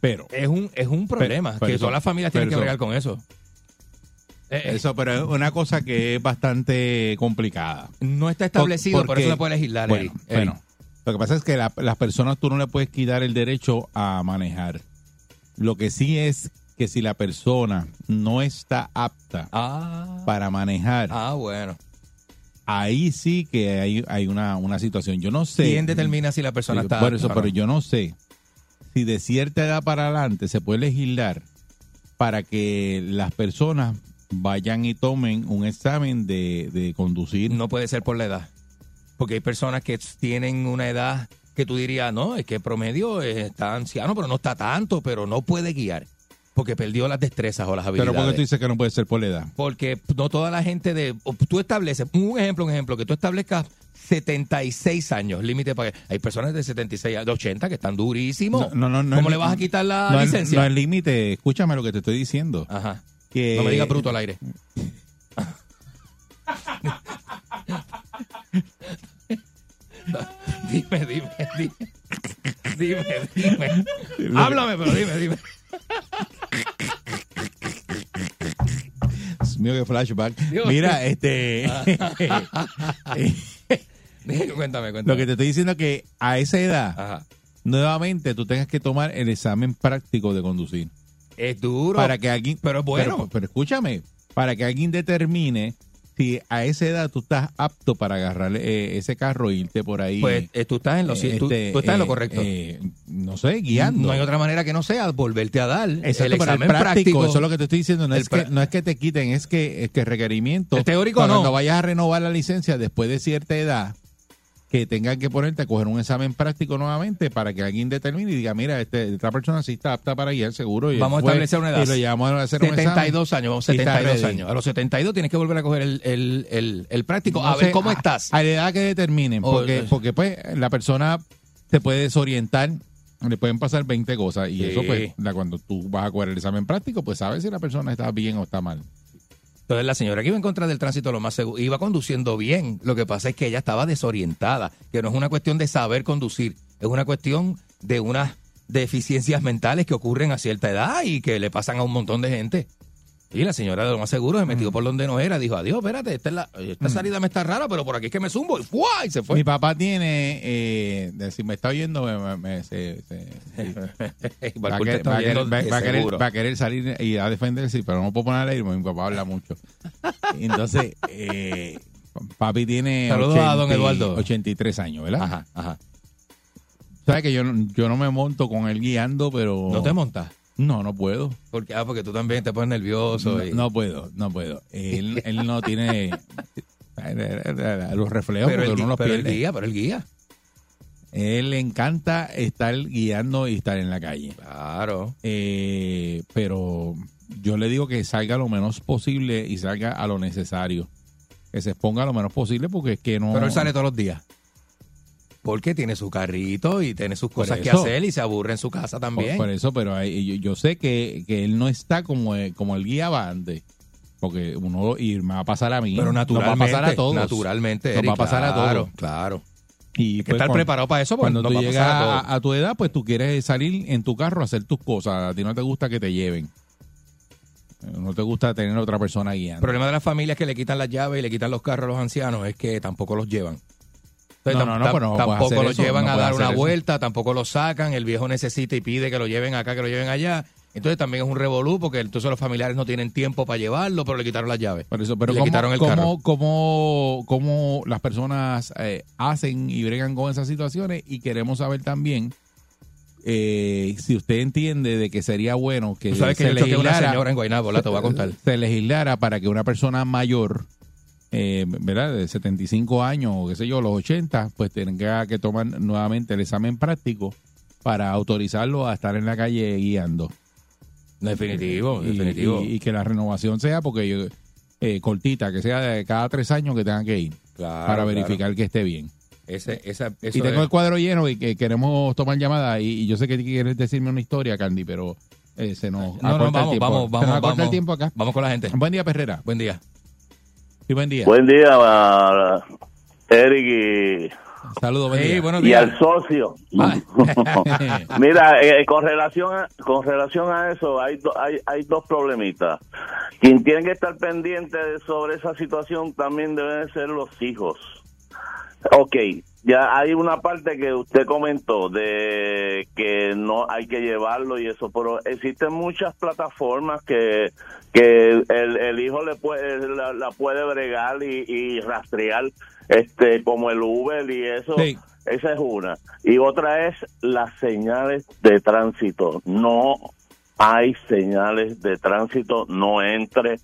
Pero, Es un, es un problema, pero que todas las familias tienen que bregar con eso. Eh, eh, eso pero es una cosa que es bastante complicada. no está establecido, por, eso se puede legislar. Bueno, Eric. Eric. bueno, lo que pasa es que la- las personas tú no le puedes quitar el derecho a manejar. Lo que sí es que si la persona no está apta Ah, para manejar, ah, bueno. Ahí sí que hay, hay una, una situación. Yo no sé. ¿Quién determina si la persona Sí, está Por eso, pero yo no sé si de cierta edad para adelante se puede legislar para que las personas vayan y tomen un examen de, de conducir. No puede ser por la edad. Porque hay personas que tienen una edad que tú dirías, no, es que promedio eh, está anciano, pero no está tanto, pero no puede guiar. Porque perdió las destrezas o las pero habilidades. ¿por qué tú dices que no puede ser por la edad? Porque no toda la gente de... Tú estableces, un ejemplo, un ejemplo, que tú establezcas 76 años, límite para... Hay personas de 76, a- de 80 que están durísimos. No, no, no ¿Cómo le vas a quitar la no licencia? No es límite, escúchame lo que te estoy diciendo. Ajá. Que, No me digas bruto al aire. dime, dime, dime. Dime, dime. Háblame, pero dime, dime. Dios mío, qué flashback. Dios. Mira, este. cuéntame, cuéntame. lo que te estoy diciendo es que a esa edad, Ajá. nuevamente tú tengas que tomar el examen práctico de conducir. Es duro. para que alguien pero bueno. pero, pero escúchame para que alguien determine si a esa edad tú estás apto para agarrar eh, ese carro e irte por ahí pues eh, tú estás en lo, eh, tú, este, tú estás en lo eh, correcto. eh, no sé guiando No hay otra manera que no sea volverte a dar Exacto, el examen práctico, práctico. eso es lo que te estoy diciendo no es que no es que te quiten es que es que requerimiento El teórico para no. cuando vayas a renovar la licencia después de cierta edad que tengan que ponerte a coger un examen práctico nuevamente para que alguien determine y diga, mira, este, esta persona sí está apta para guiar seguro. Y Vamos a establecer una edad. Y lo llevamos a hacer un examen. 72 años, vamos, y está 72 ready. años. A los 72 tienes que volver a coger el, el, el, el práctico. No a ver cómo a- estás. A la edad que determinen, O- porque, porque pues la persona se puede desorientar, le pueden pasar 20 cosas y Sí. eso pues la- cuando tú vas a coger el examen práctico, pues sabes si la persona está bien o está mal. Entonces la señora que iba en contra del tránsito lo más seguro, iba conduciendo bien. Lo que pasa es que ella estaba desorientada, que no es una cuestión de saber conducir, es una cuestión de unas deficiencias mentales que ocurren a cierta edad y que le pasan a un montón de gente. Y la señora de lo más seguro se Mm. metió por donde no era, dijo, adiós, espérate, esta, es la- esta salida me está rara, pero por aquí es que me zumbo y ¡fua! y se fue. Mi papá tiene, eh, de- si me está oyendo, me, me- me- se- va, a te querer, está va a querer- oyendo va- de va a querer- seguro. va a querer salir y a defenderse, pero no puedo poner al aire porque mi papá habla mucho. Entonces, eh, papi tiene Saludos a don Eduardo. 83 años, ¿verdad? Ajá, ajá. Sabes que yo, no- yo no me monto con él guiando, pero... ¿No te montas? No, no puedo. Porque, ah, porque tú también te pones nervioso. No, y- no puedo, no puedo. Él, él no tiene los reflejos pero porque el, uno los pero el pierde. guía, pero el guía. Él le encanta estar guiando y estar en la calle. Claro. Eh, pero yo le digo que salga lo menos posible y salga a lo necesario. Que se exponga lo menos posible porque es que no... Pero él sale todos los días. Porque tiene su carrito y tiene sus cosas que hacer y se aburre en su casa también. por eso, pero hay- yo, yo sé que, que él no está como, el- como el guía antes. Porque uno, y me va a pasar a mí. Pero nos naturalmente. va a pasar a todos. Naturalmente. Nos Eric, va a pasar a todos. Claro. Y Hay que pues, estar cuando- preparado para eso Cuando nos tú llegas a a, todos. a tu edad, pues tú quieres salir en tu carro a hacer tus cosas. A ti no te gusta que te lleven. No te gusta tener a otra persona El guiando. problema de las familias que le quitan las llaves y le quitan los carros a los ancianos es que tampoco los llevan. Entonces, No, no, no, tampoco eso, llevan a dar una eso. vuelta, tampoco los sacan, el viejo necesita y pide que lo lleven acá, que lo lleven allá. Entonces también es un revolú porque entonces los familiares no tienen tiempo para llevarlo, pero le quitaron las llaves. Por eso, pero le ¿cómo, quitaron el cómo- carro. cómo- cómo las personas eh, hacen y bregan con esas situaciones? Y queremos saber también eh, si usted entiende de que sería bueno que Tú sabes que se yo choqué a una legislara- señora en Guaynabo, la te voy a contar. se legislara para que una persona mayor, eh, ¿verdad? De 75 años o qué sé yo, los 80, pues tenga que tomar nuevamente el examen práctico para autorizarlo a estar en la calle guiando. Definitivo, y, definitivo. y- y que la renovación sea porque yo- eh, cortita, que sea de cada tres años que tengan que ir Claro, para claro. verificar que esté bien. Ese, esa, eso y tengo es- el cuadro lleno y que queremos tomar llamada y, y yo sé que quieres decirme una historia, Candy, pero eh, se nos No, no, acorta el vamos, tiempo. vamos, Se nos vamos, vamos. el tiempo acá. Vamos con la gente. Buen día, Perrera. Buen día. Sí, buen día. Buen día, a Eric Saludos, buen Sí, día. buenos y, y días. al socio. Ah. Mira, eh, con relación a, con relación a eso, hay, do- hay, hay dos problemitas. Quien tiene que estar pendiente sobre esa situación también deben ser los hijos. Ok, ya hay una parte que usted comentó de que no hay que llevarlo y eso, pero existen muchas plataformas que, que el, el hijo le puede, la, la puede bregar y, y rastrear, este, como el Uber y eso. Sí. Esa es una. Y otra es las señales de tránsito. No hay señales de tránsito, no entre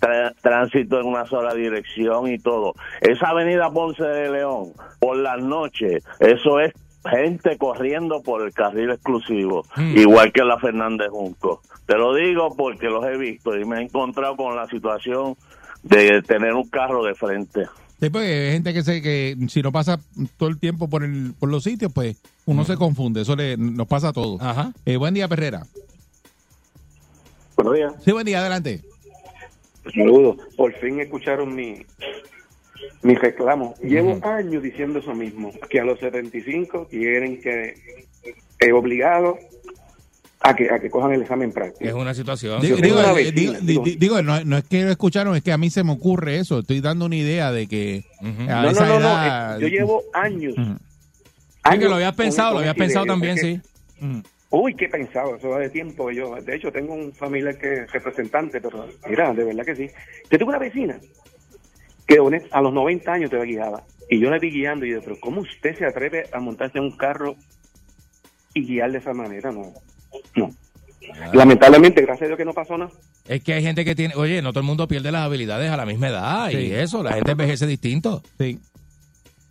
tra- tránsito en una sola dirección y todo. Esa avenida Ponce de León, por las noches, eso es gente corriendo por el carril exclusivo, Mm. igual que la Fernández Junco. Te lo digo porque los he visto y me he encontrado con la situación de tener un carro de frente. Sí, porque hay gente que se que si no pasa todo el tiempo por el por los sitios, pues uno se confunde. Eso le, nos pasa a todos. Ajá. Eh, buen día, Perrera. Buenos días. Sí, buen día, adelante. Saludos. Por fin escucharon mi, mi reclamo. Llevo años diciendo eso mismo, que a los 75 quieren que es obligado a que, a que cojan el examen práctico. Es una situación. Digo, Yo digo, tengo una eh, digo, vecina, di- digo- di- digo, no, no es que lo escucharon, es que a mí se me ocurre eso. Estoy dando una idea de que Ujú. a No, esa no, no, no. edad- eh, Yo llevo años. Que lo habías con- pensado, lo habías esta pensado también, que- sí. Ujú. Uy, qué pensado, eso va de tiempo. Yo, de hecho, tengo un familiar que es representante, pero mira, de verdad que sí. Yo tengo una vecina que a los 90 años te va guiaba. Y yo la vi guiando y yo, pero ¿cómo usted se atreve a montarse en un carro y guiar de esa manera? No, no. Lamentablemente, gracias a Dios que no pasó nada. Es que hay gente que tiene, oye, no todo el mundo pierde las habilidades a la misma edad Sí. y eso, la gente envejece distinto. Sí.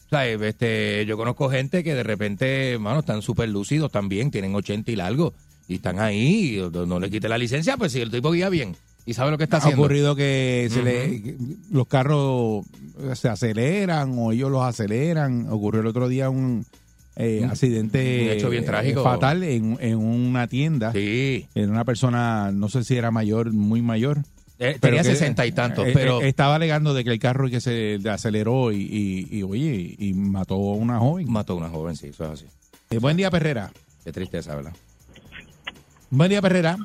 O sea, este, yo conozco gente que de repente, mano, están súper lúcidos también, tienen 80 y largo, y están ahí, y no, no le quite la licencia, pues si el tipo guía bien y sabe lo que está Ha haciendo. ocurrido que se le, que los carros se aceleran o ellos los aceleran. Ocurrió el otro día un eh, Un- accidente un hecho bien eh, trágico. fatal en, en una tienda. Sí, En una persona, no sé si era mayor, muy mayor. Eh, pero tenía que- 60 y tantos, eh, pero eh, estaba alegando de que el carro que se aceleró y, y, y, oye, y mató a una joven. mató a una joven, sí, eso es así. Eh, buen día, Perrera. Qué tristeza, ¿verdad? Buen día, Perrera.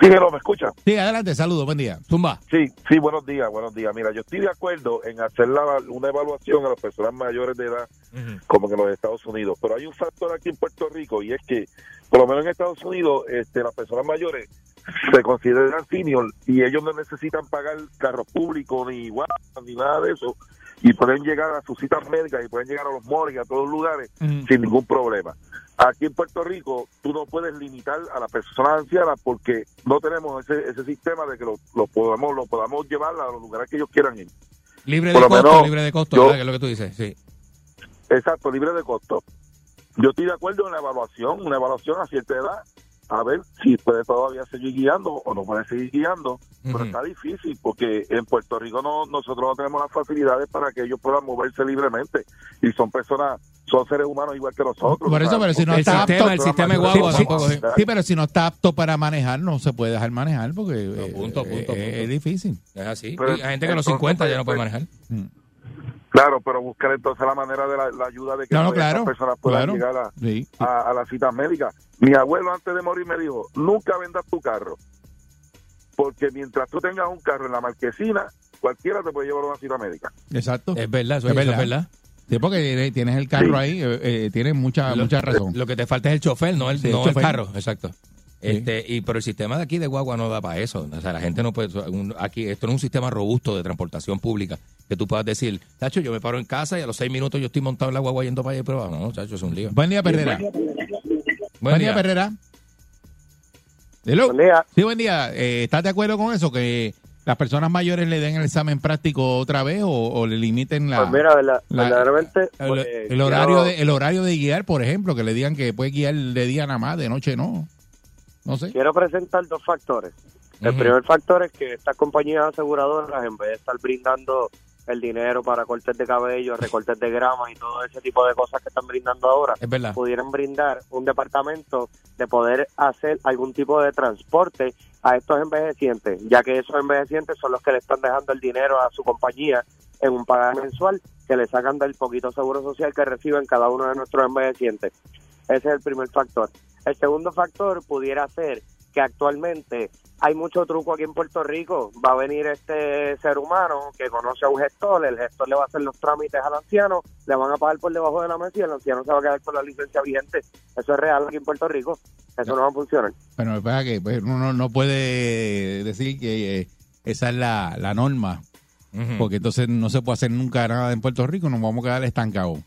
Sí, pero me escucha. Sí, adelante, saludos, buen día. Zumba. Sí, sí, buenos días, buenos días. Mira, yo estoy de acuerdo en hacer la- una evaluación a las personas mayores de edad, como que en los Estados Unidos. Pero hay un factor aquí en Puerto Rico y es que, por lo menos en Estados Unidos, este, las personas mayores se consideran senior y ellos no necesitan pagar carros públicos ni igual ni nada de eso y pueden llegar a sus citas médicas y pueden llegar a los morgues, a todos los lugares sin ningún problema. Aquí en Puerto Rico tú no puedes limitar a las personas ancianas porque no tenemos ese, ese sistema de que lo, lo podamos lo podamos llevar a los lugares que ellos quieran ir. Libre de Por costo, menos libre de costo, yo- ¿verdad? Que es lo que tú dices, sí. Exacto, libre de costo. Yo estoy de acuerdo en la evaluación, una evaluación a cierta edad, a ver si puede todavía seguir guiando o no puede seguir guiando, pero está difícil porque en Puerto Rico no nosotros no tenemos las facilidades para que ellos puedan moverse libremente y son personas, son seres humanos igual que nosotros. Por eso, pero si no El está sistema, apto, el sistema Sí, guagua sí, tampoco sí. es- Sí, pero si no está apto para manejar, no se puede dejar manejar porque eh, punto, punto, eh, punto. es difícil. es así. Pero Y hay gente que a los entonces, 50 ya no pues, puede manejar. Mm. Claro, pero buscar entonces la manera de la, la ayuda de que No, no, pues, personas puedan claro. llegar a, Sí. a, a las citas médicas. Mi abuelo antes de morir me dijo, nunca vendas tu carro, porque mientras tú tengas un carro en la marquesina, cualquiera te puede llevar a una cita médica. Exacto. Es verdad, eso Es es, eso es verdad. verdad. Sí, porque tienes- el carro Sí. ahí, eh, eh, tienes mucha, Lo- mucha razón. Lo que te falta es el chofer, no el, Sí, no el chofer. carro, exacto. Este, y pero el sistema de aquí de guagua no da para eso. O sea, la gente no puede. un- aquí esto no es un sistema robusto de transportación pública que tú puedas decir, Tacho, yo me paro en casa y a los seis minutos yo estoy montado en la guagua yendo para allá y prueba. No, Tacho, es un lío. Buen día, Perrera. Buen, día, Perrera. Hello. Buen día. Sí, buen día. Eh, ¿Estás de acuerdo con eso? Que las personas mayores le den el examen práctico otra vez o, o le limiten la, Pues mira, verdad- la- verdaderamente, el, pues, el horario de, el horario de guiar, por ejemplo, que le digan que puede guiar de día nada más, de noche no. No sé. Quiero presentar dos factores. El primer factor es que estas compañías aseguradoras, en vez de estar brindando el dinero para cortes de cabello, recortes de grama y todo ese tipo de cosas que están brindando ahora, Es pudieran brindar un departamento de poder hacer algún tipo de transporte a estos envejecientes, ya que esos envejecientes son los que le están dejando el dinero a su compañía en un pagar mensual que le sacan del poquito seguro social que reciben cada uno de nuestros envejecientes. Ese es el primer factor. El segundo factor pudiera ser que actualmente hay mucho truco aquí en Puerto Rico. Va a venir este ser humano que conoce a un gestor, el gestor le va a hacer los trámites al anciano, le van a pagar por debajo de la mesa y el anciano se va a quedar con la licencia vigente. Eso es real aquí en Puerto Rico. Eso no va a funcionar. Bueno, lo que pasa es que pues, uno no puede decir que eh, esa es la, la norma, porque entonces no se puede hacer nunca nada en Puerto Rico, nos vamos a quedar estancados.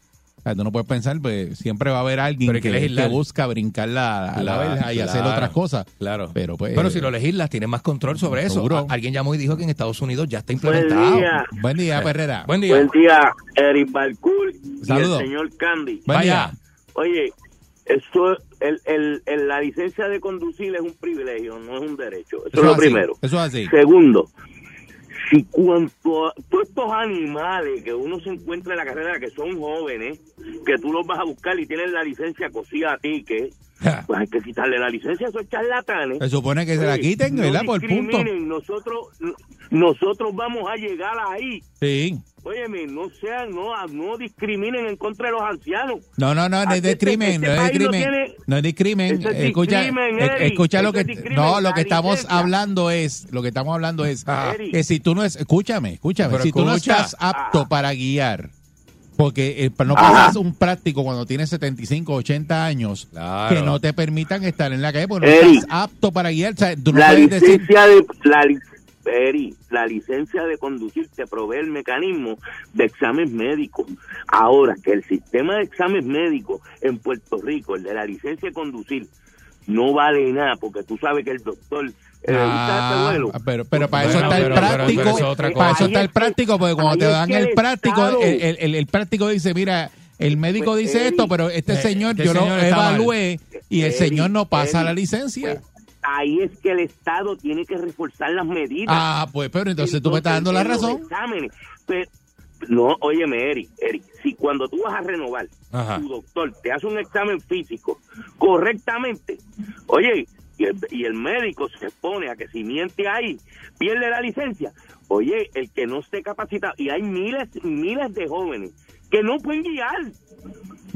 O sea, tú no puedes pensar, pues siempre va a haber alguien Pero que, que busca brincar la, a la Claro, verja y hacer claro. otras cosas. Claro. Pero pues. Pero si lo legislas, tienes más control sobre eso. Seguro. Alguien llamó y dijo que en Estados Unidos ya está Buen implementado. día. Buen día, Perrera. Buen día. Buen día, Eric Balcour y Saludos. el señor Candy. Buen Vaya. día. Oye, eso, el, el, el- la licencia de conducir es un privilegio, no es un derecho. Eso, es lo así, primero. Eso es así. Segundo, si cuanto a todos estos animales que uno se encuentra en la carrera, que son jóvenes, que tú los vas a buscar y tienen la licencia cosida a ti, que pues hay que quitarle la licencia a esos charlatanes. Se supone que se la quiten, no ¿verdad? Por punto. Nosotros, nosotros vamos a llegar ahí. Sí. Óyeme, no sean, no, no discriminen en contra de los ancianos. No, no, no, no es este- crimen, este no es de país no No es de crimen. Eso es Escucha, discrimen, Eric. escucha lo que es discrimen, no, lo que estamos licencia. hablando es, lo que estamos hablando es Eric. que si tú no es, escúchame, escúchame, Pero si tú no escucha. estás apto Ah. para guiar, porque eh, no Ajá. pasas un práctico cuando tienes 75, 80 años, Claro. que no te permitan estar en la calle porque no Eric. estás apto para guiar. O sea, tú no la decir, licencia de la, Eri, la licencia de conducir te provee el mecanismo de examen médico. Ahora que el sistema de exámenes médicos en Puerto Rico, el de la licencia de conducir, no vale nada porque tú sabes que el doctor Ah, ¿usted vuelo? pero, pero para eso está el práctico, para eso está el práctico, porque cuando te dan el práctico, el, el- el- el práctico dice, mira, el médico Pues, dice esto, pero este eh, señor este yo lo señor evalué y el señor no pasa la licencia. pues, ahí es que el Estado tiene que reforzar las medidas. ah, pues, pero entonces tú me estás dando la razón. exámenes. Pero, no, óyeme, Eric, Eric, si cuando tú vas a renovar, Ajá. tu doctor te hace un examen físico correctamente, oye, y el, médico se expone a que si miente ahí, pierde la licencia. Oye, el que no esté capacitado, y hay miles, miles de jóvenes que no pueden guiar,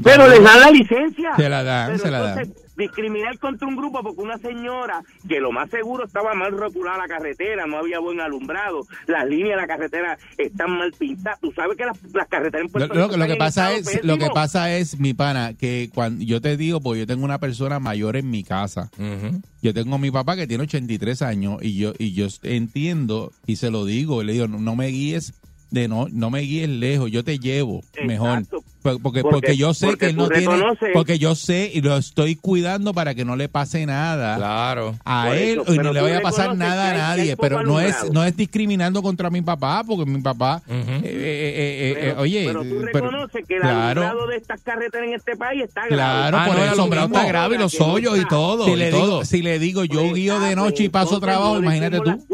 pero les dan la licencia. Se la dan, Pero se la dan. discriminar contra un grupo porque una señora que lo más seguro estaba mal rotulada la carretera, no había buen alumbrado, las líneas de la carretera están mal pintadas. Tú sabes que las, las carreteras en Lo, Puerto lo- Rico lo que están en pasa es, lo que pasa es, mi pana, que cuando yo te digo, porque yo tengo una persona mayor en mi casa. Ujú. Yo tengo a mi papá que tiene 83 años y yo y yo entiendo y se lo digo, le digo, no, no me guíes de no no me guíes lejos, yo te llevo mejor. Exacto. Porque, Porque- porque yo sé porque que él no tiene reconoces- porque yo sé y lo estoy cuidando para que no le pase nada Claro. a Por él eso, y no le vaya a pasar nada a nadie, pero no es no es discriminando contra mi papá porque mi papá eh, eh, eh, eh, Pero, oye, pero tú pero- reconoces que el claro. alumbrado de estas carreteras en este país está grave. Claro, Ah, por no, el alumbrado está grave y los hoyos y todo. si y le todo. digo si le digo yo Pues, guío de ah, noche y pues, paso trabajo, imagínate tú.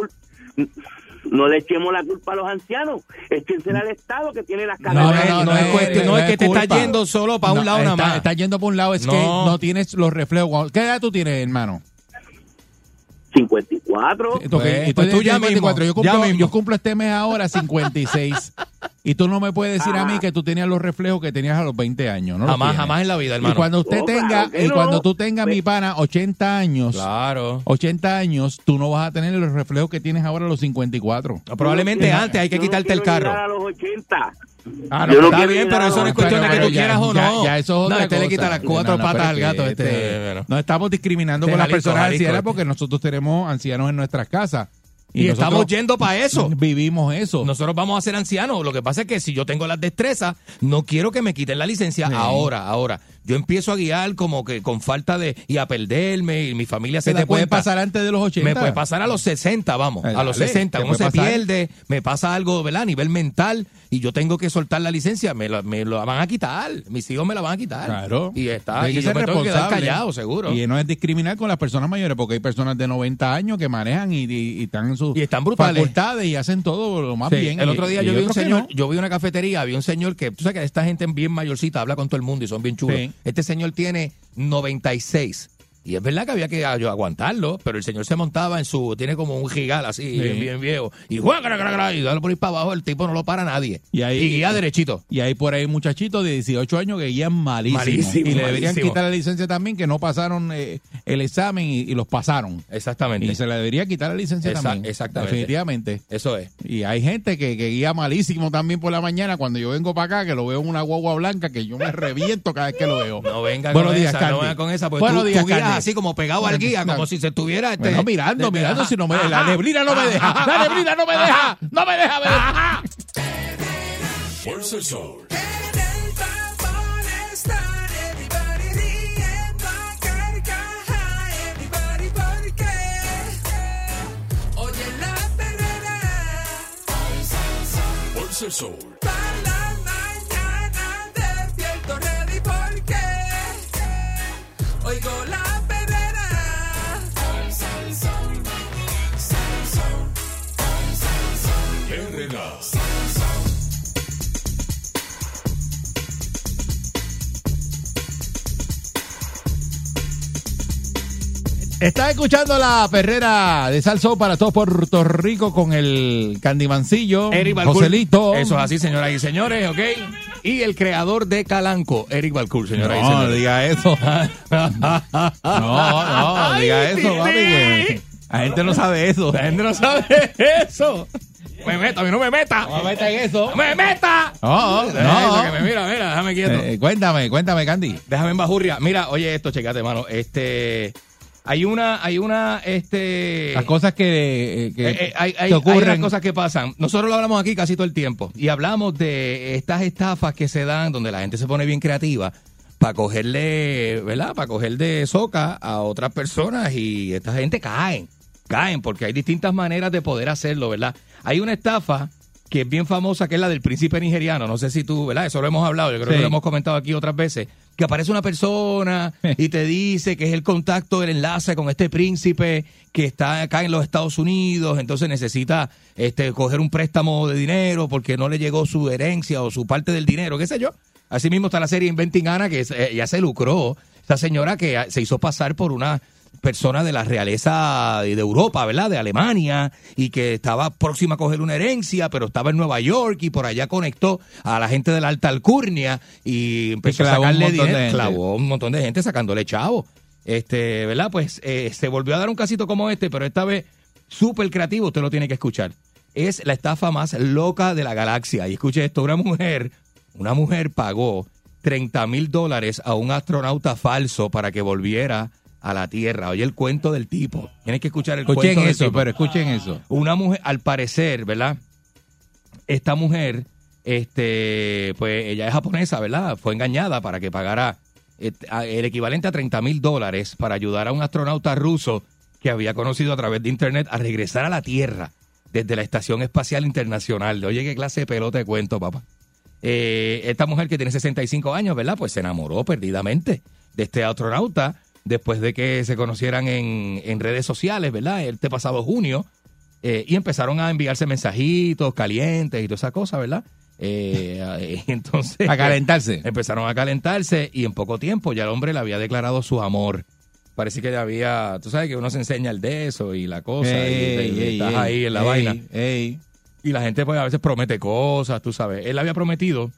No le echemos la culpa a los ancianos, échensela al Estado que tiene las No, carreteras. no, no, es cuestión- no es que te está culpa. yendo solo para un No, lado nada más. Está yendo por un lado, es No. que no tienes los reflejos. ¿Qué edad tú tienes, hermano? 54. Porque- Pues, y pues tú ya 54. mismo, yo, cumplo, ya mismo. yo cumplo este mes ahora 56. y tú no me puedes decir a Ajá. mí que tú tenías los reflejos que tenías a los 20 años. No Jamás, jamás en la vida, Y hermano. cuando usted No, tenga, claro y no. cuando tú tengas, mi pana, 80 años, Claro. 80 años, tú no vas a tener los reflejos que tienes ahora a los 54. No, probablemente antes hay que quitarte el carro. a los 80. Ah, Yo no Está bien, pero eso no es cuestión de que tú ya- quieras o no. ya eso es no, este le quita las cuatro No, no, patas al gato. Este, bueno. No estamos discriminando con las Jalisco, personas ancianas este. porque nosotros tenemos ancianos en nuestras casas. Y, estamos yendo para eso. Vivimos eso. Nosotros vamos a ser ancianos. Lo que pasa es que si yo tengo las destrezas, no quiero que me quiten la licencia Sí. ahora, ahora. Yo empiezo a guiar como que con falta de y a perderme y mi familia se Se te puede pasar antes de los 80. Me puede pasar a los 60, vamos, Eh, a los dale, 60. te Uno se pasar. pierde, me pasa algo, ¿verdad? A nivel mental y yo tengo que soltar la licencia, me la, me la van a quitar. Mis hijos me la van a quitar. Claro. Y está, y yo me tengo que quedar responsable. callado, seguro. Y no es discriminar con las personas mayores, porque hay personas de 90 años que manejan y, y- y están en sus Y están brutales. facultades y hacen todo lo más Sí, bien. El otro día yo vi un señor, no. yo vi una cafetería, había un señor que, tú sabes que esta gente bien mayorcita habla con todo el mundo y son bien chulos. Sí. Este señor tiene 96. Y es verdad que había que aguantarlo, pero el señor se montaba en su, tiene como un gigal así, bien, bien viejo. Y juega, y dale por ahí para abajo, el tipo no lo para nadie. Y ahí- y guía derechito. Y hay por ahí muchachitos de 18 años que guían malísimo. Malísimo, y le deberían quitar la licencia también, que no pasaron eh, el examen y, y los pasaron. Exactamente. Y se le debería quitar la licencia también. exactamente. Definitivamente. Eso es. Y hay gente que, que guía malísimo también por la mañana. Cuando yo vengo para acá, que lo veo en una guagua blanca, que yo me reviento cada vez que lo veo. No venga Buenos con días, esa, Candy. no venga con esa, porque Buenos tú, días, tú guías Candy. así como pegado al guía, como si se estuviera este, Bueno, mirando, mirando, si no me, la neblina no me deja. La neblina no me deja. No me deja ver. Fuerza el sol. Oye la perrera, Fuerza el sol. Estás escuchando la perrera de Salso para todo Puerto Rico con el Candimancillo, Eric Balcour. Joselito. Eso es así, señoras y señores, ¿ok? Y el creador de Calanco, Eric Balcour, señoras y No, señores. no diga eso. No, no, diga Ay, eso, papi, que la gente no sabe eso. La gente no sabe eso. Me meta, a mí no me meta. No me meta en eso. ¡No me meta! No, Deja eso, no. que me mira, mira, déjame quieto. Eh, cuéntame, cuéntame, Candy. Déjame en bajurria. Mira, oye esto, checate, mano. Este, hay una, hay una, este... Las cosas que, eh, que, Eh, eh, hay, que hay- hay ocurren. unas cosas que pasan. Nosotros lo hablamos aquí casi todo el tiempo. Y hablamos de estas estafas que se dan donde la gente se pone bien creativa para cogerle, ¿verdad? Para coger de soca a otras personas y esta gente caen. Caen porque hay distintas maneras de poder hacerlo, ¿verdad? Hay una estafa que es bien famosa, que es la del príncipe nigeriano. No sé si tú, ¿verdad? Eso lo hemos hablado, yo creo Sí. que lo hemos comentado aquí otras veces. Que aparece una persona y te dice que es el contacto, el enlace con este príncipe que está acá en los Estados Unidos, entonces necesita este, coger un préstamo de dinero porque no le llegó su herencia o su parte del dinero, qué sé yo. Así mismo está la serie Inventing Anna, que eh, ya se lucró. Esta señora que se hizo pasar por una persona de la realeza de Europa, ¿verdad? De Alemania, y que estaba próxima a coger una herencia, pero estaba en Nueva York y por allá conectó a la gente de la alta alcurnia y empezó a sacarle dinero. Clavó un montón de gente sacándole chavo. Este, ¿verdad? Pues eh, se volvió a dar un casito como este, pero esta vez súper creativo, usted lo tiene que escuchar. Es la estafa más loca de la galaxia. Y escuche esto, una mujer, una mujer pagó 30 mil dólares a un astronauta falso para que volviera a la Tierra. Oye el cuento del tipo. Tienes que escuchar el Escuchen cuento del eso, tipo. pero escuchen eso. Una mujer, al parecer, ¿verdad? Esta mujer, este, pues ella es japonesa, ¿verdad? Fue engañada para que pagara el equivalente a 30 mil dólares para ayudar a un astronauta ruso que había conocido a través de internet a regresar a la Tierra desde la Estación Espacial Internacional. Oye, qué clase de pelota de cuento, papá. Eh, esta mujer que tiene 65 años, ¿verdad? Pues se enamoró perdidamente de este astronauta después de que se conocieran en, en redes sociales, ¿verdad? Este pasado junio. eh, y empezaron a enviarse mensajitos calientes y toda esa cosa, ¿verdad? Eh, entonces... A calentarse. Empezaron a calentarse y en poco tiempo ya el hombre le había declarado su amor. Parece que ya había... Tú sabes que uno se enseña el de eso y la cosa y, Ey, y ey, estás ey, ahí en la vaina. Y la gente pues a veces promete cosas, tú sabes. Él había prometido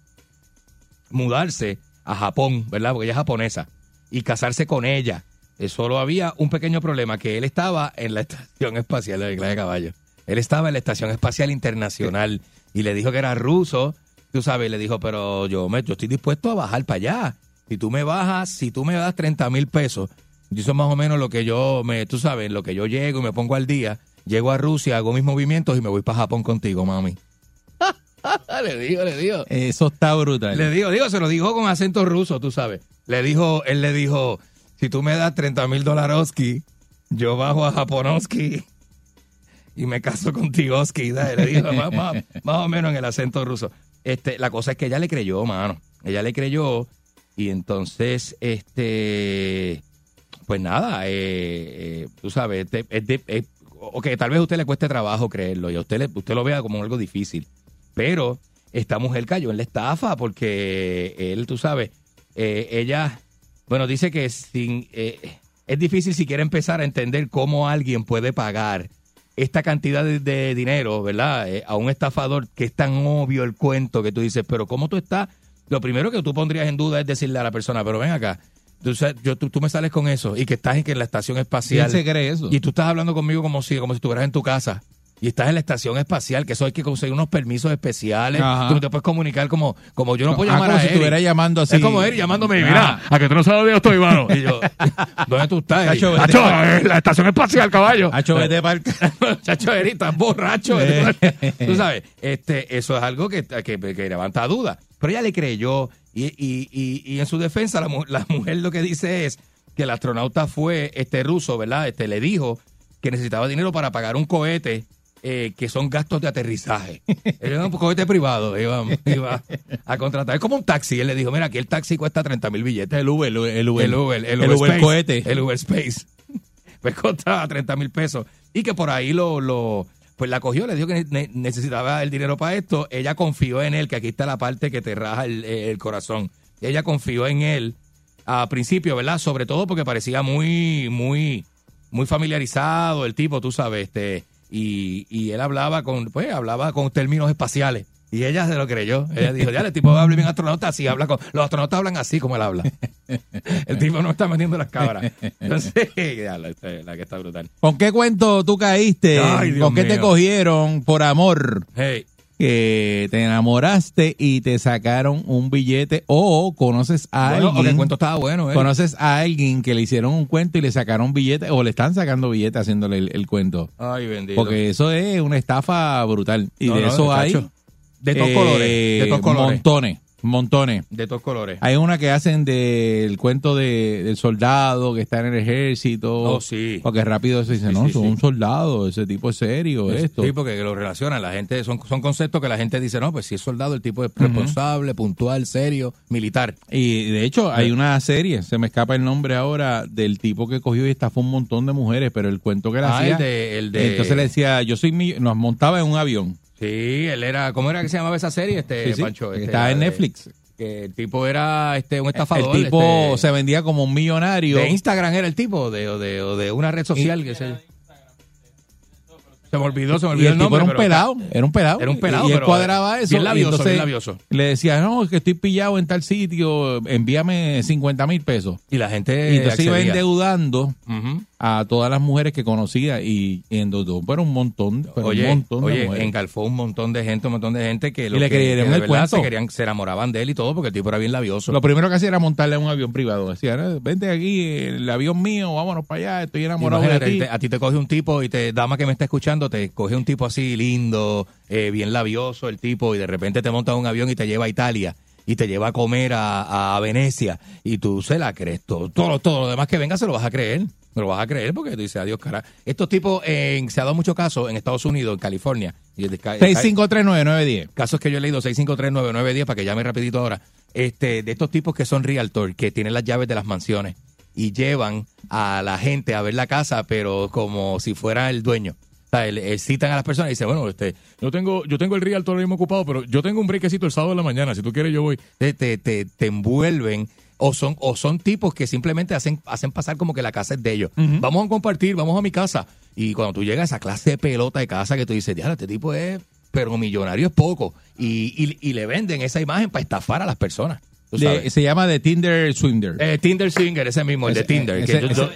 mudarse a Japón, ¿verdad? Porque ella es japonesa. Y casarse con ella. Solo había un pequeño problema, que él estaba en la Estación Espacial de de Caballo. Él estaba en la Estación Espacial Internacional y le dijo que era ruso, tú sabes, y le dijo, pero yo, me, yo estoy dispuesto a bajar para allá. Si tú me bajas, si tú me das 30 mil pesos, y eso es más o menos lo que yo, me, tú sabes, lo que yo llego y me pongo al día, llego a Rusia, hago mis movimientos y me voy para Japón contigo, mami. le digo, le digo. Eso está brutal. Le digo, digo, se lo dijo con acento ruso, tú sabes. Le dijo, él le dijo, si tú me das 30 mil dolaroski, yo bajo a Japonoski y me caso contigo, Oski. Le dijo más, o menos en el acento ruso. Este, la cosa es que ella le creyó, mano. Ella le creyó y entonces, este, pues nada, eh, eh, tú sabes, este, es tal vez a usted le cueste trabajo creerlo y a usted, le- usted lo vea como algo difícil, pero esta mujer cayó en la estafa porque él, tú sabes, eh, ella, bueno, dice que sin, eh, es difícil si quiere empezar a entender cómo alguien puede pagar esta cantidad de, de dinero, ¿verdad? Eh, a un estafador que es tan obvio el cuento que tú dices, pero ¿cómo tú estás? Lo primero que tú pondrías en duda es decirle a la persona, pero ven acá, tú, yo, tú, tú me sales con eso y que estás en, que en la estación espacial. ¿Quién se cree eso? Y tú estás hablando conmigo como si, como si estuvieras en tu casa. Y estás en la estación espacial, que eso hay que conseguir unos permisos especiales. Ajá. Tú no te puedes comunicar como, como yo no puedo Ah, llamar como a si estuviera llamando así. Es como Eric llamándome, Ah. mira, a que tú no sabes dónde yo estoy, mano. Y yo, ¿dónde tú estás? Chacho, vete Hacho, pa- en la estación espacial, caballo. Hacho, vete pa'l- Chacho, Eric, estás borracho. Eh. Tú sabes, este, eso es algo que, que, que levanta dudas. Pero ella le creyó y, y, y, y en su defensa la mujer lo que dice es que el astronauta fue este ruso, ¿verdad? Este le dijo que necesitaba dinero para pagar un cohete eh, que son gastos de aterrizaje. Era un cohete privado, iba, iba a contratar. Es como un taxi. Él le dijo, mira, aquí el taxi cuesta 30 mil billetes. El Uber, el Uber. El Uber, el El Uber, Uber Space, cohete. El Uber Space. Pues costaba 30 mil pesos. Y que por ahí lo, lo, pues la cogió, le dijo que ne- necesitaba el dinero para esto. Ella confió en él, que aquí está la parte que te raja el, el corazón. Ella confió en él a principio, ¿verdad? Sobre todo porque parecía muy, muy, muy familiarizado el tipo, tú sabes, este, y, y él hablaba con, pues, hablaba con términos espaciales. Y ella se lo creyó. Ella dijo, ya, el tipo habla bien astronauta así, habla con, los astronautas hablan así como él habla. El tipo no está metiendo las cabras. Entonces, ya, la, la que está brutal. ¿Con qué cuento tú caíste? Ay, Dios ¿Con qué te cogieron por amor? Hey, Que te enamoraste y te sacaron un billete o conoces a bueno, alguien. el cuento estaba bueno, ¿eh? Conoces a alguien que le hicieron un cuento y le sacaron billete o le están sacando billete haciéndole el, el cuento. Ay, bendito. Porque eso es una estafa brutal. Y No, de no, eso hay. De todos eh, colores, de todos colores. montones, montones. De todos colores. Hay una que hacen del cuento de, del soldado que está en el ejército. Oh, sí. Porque rápido se dice, Sí, no, sí, son sí. un soldado, ese tipo es serio, esto. Sí, porque lo relacionan. La gente, son, son conceptos que la gente dice, no, pues si es soldado, el tipo es responsable, puntual, serio, militar. Y de hecho hay una serie, se me escapa el nombre ahora, del tipo que cogió y estafó un montón de mujeres, pero el cuento que le Ah, hacía... el de- el de- Entonces le decía, yo soy mi... Nos montaba en un avión. Sí, él era, ¿cómo era que se llamaba esa serie, este Sí, sí, Pancho? que Este, estaba en de- Netflix. Que el tipo era este un estafador. el tipo este, se vendía como un millonario. de Instagram era el tipo, o de, o de, o de una red social, que sé. Se me olvidó, se me Y olvidó el el tipo nombre. era un pelado, era un pelado. Era un pelado, Y él cuadraba eh, eso. bien y labioso, entonces bien labioso. Le decía, no, es que estoy pillado en tal sitio, envíame 50 mil pesos. Y la gente Y entonces iba accedía. endeudando Ujú. A todas las mujeres que conocía y, y endeudó, pero un montón, pero Oye, un montón de oye, mujeres. un montón de gente, un montón de gente que, lo Y le que- creyeron que de el verdad cuento. se querían, se enamoraban de él y todo porque el tipo era bien labioso. Lo primero que hacía era montarle a un avión privado. Decía, "No, vente aquí, el avión mío, vámonos para allá, estoy enamorado Imagínate, de ti. te- a ti te coge un tipo y te, dama que me está escuchando, te coge un tipo así lindo, eh, bien labioso el tipo, y de repente te monta un avión y te lleva a Italia y te lleva a comer a, a Venecia y tú se la crees todo, todo, todo lo demás que venga se lo vas a creer. Me lo vas a creer porque tú dices, adiós, cara. Estos tipos, en, se ha dado mucho caso en Estados Unidos, en California. Y el de- 6539910. casos que yo he leído, 6539910, para que llame rapidito ahora, este, de estos tipos que son realtor, que tienen las llaves de las mansiones y llevan a la gente a ver la casa, pero como si fuera el dueño. O sea, el- el citan a las personas y dicen, bueno, este, yo tengo, yo tengo el realtor ahora mismo ocupado, pero yo tengo un brequecito el sábado de la mañana, si tú quieres yo voy. Te, te, te, te envuelven o son, o son tipos que simplemente hacen, hacen pasar como que la casa es de ellos. Vamos a compartir, vamos a mi casa. Y cuando tú llegas a esa clase de pelota de casa que tú dices, diablo, este tipo es, pero millonario es poco. Y, y, y le venden esa imagen para estafar a las personas. De- se llama The Tinder Swinger. Eh, Tinder Swinger, ese mismo, el de Ese- Tinder. que ese- yo- ese- yo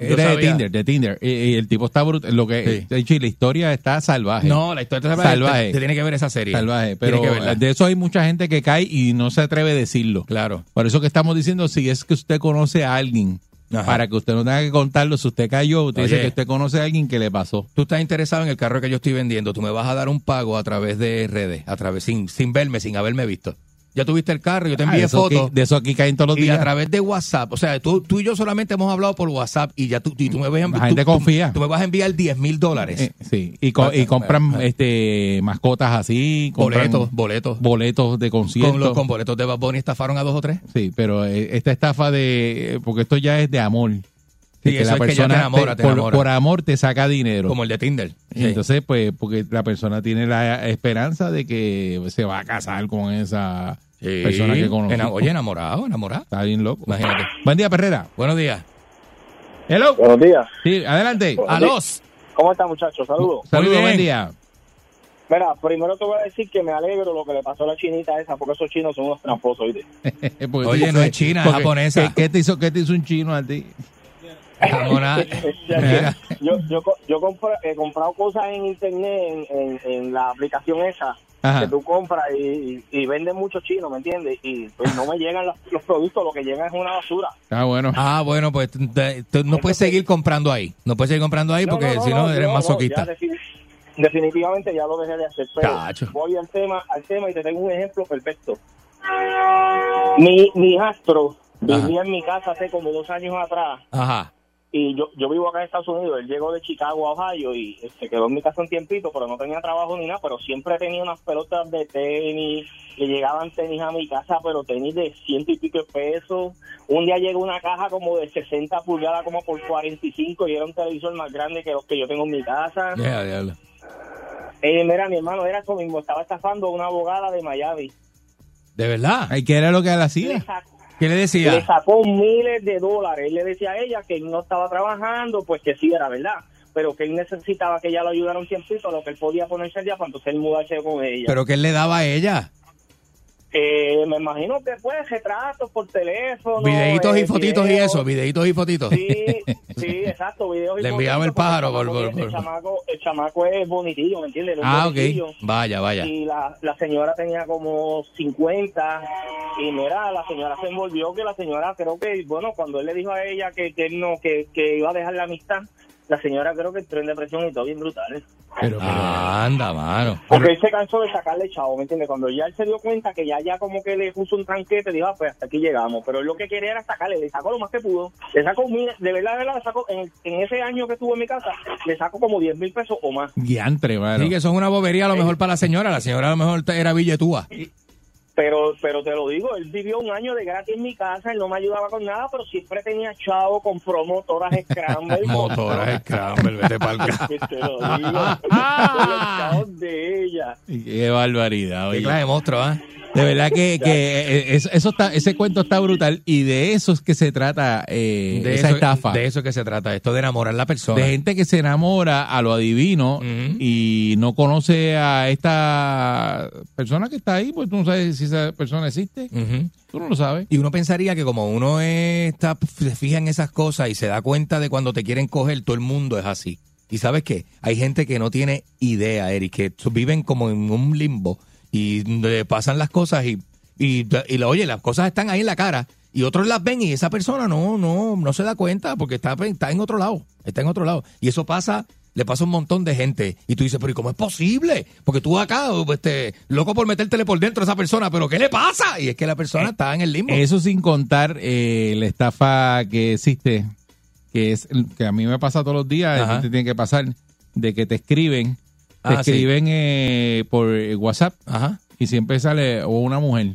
Era de Tinder, de Tinder. Y, y el tipo está brutal. Lo que, de hecho, y la historia está salvaje. No, la historia salvaje. Salvaje. Te, te tiene que ver esa serie. Salvaje. Pero de eso hay mucha gente que cae y no se atreve a decirlo. Claro. Por eso que estamos diciendo, si es que usted conoce a alguien Ajá. para que usted no tenga que contarlo. Si usted cayó, usted dice Oye. que usted conoce a alguien que le pasó. Tú estás interesado en el carro que yo estoy vendiendo, tú me vas a dar un pago a través de redes, a través sin, sin verme, sin haberme visto. Ya tuviste el carro, yo te Ah, envié fotos. aquí- de eso aquí caen todos los y días. a través de WhatsApp, o sea, tú, tú y yo solamente hemos hablado por WhatsApp y ya tú, y tú me vas a La enviar. gente tú- confía. Tú, me vas a enviar 10 mil dólares. Eh, sí, y, co- y compran este mascotas así, boletos, boletos. boletos de conciertos. Con, los, con boletos de Bad Bunny estafaron a dos o tres. Sí, pero eh, esta estafa de. Porque esto ya es de amor. Sí, eso es que ya te enamora, te por, enamora. por amor te saca dinero. Como el de Tinder. Entonces, pues, porque la persona tiene la esperanza de que se va a casar con esa Sí. persona que conoce. Oye, enamorado, enamorado. Está bien loco. Imagínate. Buen día, Perrera. Buenos días. Hello. Buenos días. Sí, adelante. A los. ¿Cómo están, muchachos? Saludos. Saludos, bien. buen día. Mira, primero te voy a decir que me alegro lo que le pasó a la chinita esa, porque esos chinos son unos tramposos, ¿oíste? Porque- Oye, no es china, es japonesa. ¿qué, qué te hizo, ¿Qué te hizo un chino a ti? Jamona- Mira. yo yo, co- yo compro- he comprado cosas en internet, en, en, en la aplicación esa, Ajá. que tú compras y, y, y venden mucho chino, ¿me entiendes? Y pues no me llegan los, los productos, lo que llega es una basura. Ah, bueno. Ah, bueno, pues te- no puedes seguir comprando ahí. No puedes seguir comprando ahí porque si no eres masoquista. definitivamente ya lo dejé de hacer. Pero voy al tema, al tema y te tengo un ejemplo perfecto. Mi, mi hijastro vivía en mi casa hace como dos años atrás Ajá. Y yo, yo vivo acá en Estados Unidos. Él llegó de Chicago a Ohio y se quedó en mi casa un tiempito, pero no tenía trabajo ni nada, pero siempre tenía unas pelotas de tenis, le llegaban tenis a mi casa, pero tenis de ciento y pico de pesos. Un día llegó una caja como de 60 pulgadas, como por 45, y era un televisor más grande que los que yo tengo en mi casa. Eh, mira, mi hermano era eso mismo, estaba estafando a una abogada de Miami. ¿De verdad? Ay, ¿Qué era lo que él hacía? sa- ¿Qué le le decía? sacó miles de dólares. Él le decía a ella que él no estaba trabajando, pues que sí era verdad, pero que él necesitaba que ella lo ayudara un tiempito, lo que él podía ponerse al día para entonces él mudarse con ella. ¿Pero qué él le daba a ella? Eh, me imagino que pues retratos por teléfono. Videitos y eh, fotitos y eso, videitos y fotitos. Sí, sí, exacto, videos y Le enviaba el pájaro por- el por- chamaco- El chamaco, el chamaco es bonitillo, ¿me entiendes? Ah, ok. Vaya, vaya. Y la, la señora tenía como 50 y mira, la señora se envolvió que la señora creo que, bueno, cuando él le dijo a ella que, que él no, que, que iba a dejar la amistad, la señora creo que entró en depresión y todo bien brutal. Pero, Ah, anda, mano. Porque él se cansó de sacarle chavo, ¿me entiendes? Cuando ya él se dio cuenta que ya ya como que le puso un tranquete, dijo, ah, pues hasta aquí llegamos. Pero él lo que quería era sacarle, le sacó lo más que pudo. Le sacó, mil- de verdad, de verdad, le sacó, en, en ese año que estuvo en mi casa, le sacó como 10 mil pesos o más. Diantre, mano. Sí, que eso es una bobería a lo mejor para la señora. La señora a lo mejor era billetúa. Pero pero te lo digo, él vivió un año de gratis en mi casa, él no me ayudaba con nada, pero siempre tenía chavo, compró motoras Scramble. Motoras Scramble, vete pa'l ca- Te lo digo. Los chavos de ella. Qué barbaridad, Qué oye. clase de monstruo, ¿ah? De verdad que, que eh, eso, eso está, ese cuento está brutal y de eso es que se trata eh, De esa eso, estafa. de eso que se trata, esto de enamorar a la persona. de gente que se enamora a lo adivino y no conoce a esta persona que está ahí, pues tú no sabes si esa persona existe. Tú no lo sabes. Y uno pensaría que como uno está, se fija en esas cosas y se da cuenta de cuando te quieren coger, todo el mundo es así. Y sabes qué, hay gente que no tiene idea, Eric, que viven como en un limbo y le pasan las cosas y, y, y oye, las cosas están ahí en la cara y otros las ven y esa persona no, no, no se da cuenta porque está, está en otro lado, está en otro lado. Y eso pasa, le pasa a un montón de gente. Y tú dices, pero ¿y cómo es posible? Porque tú acá, este, loco por metértele por dentro a esa persona, pero ¿qué le pasa? Y es que la persona está en el limbo. Eso sin contar eh, la estafa que existe, que es que a mí me pasa todos los días, ti te tiene que pasar, de que te escriben, te Ah, sí. escriben eh, por WhatsApp Ajá. y siempre sale o una mujer.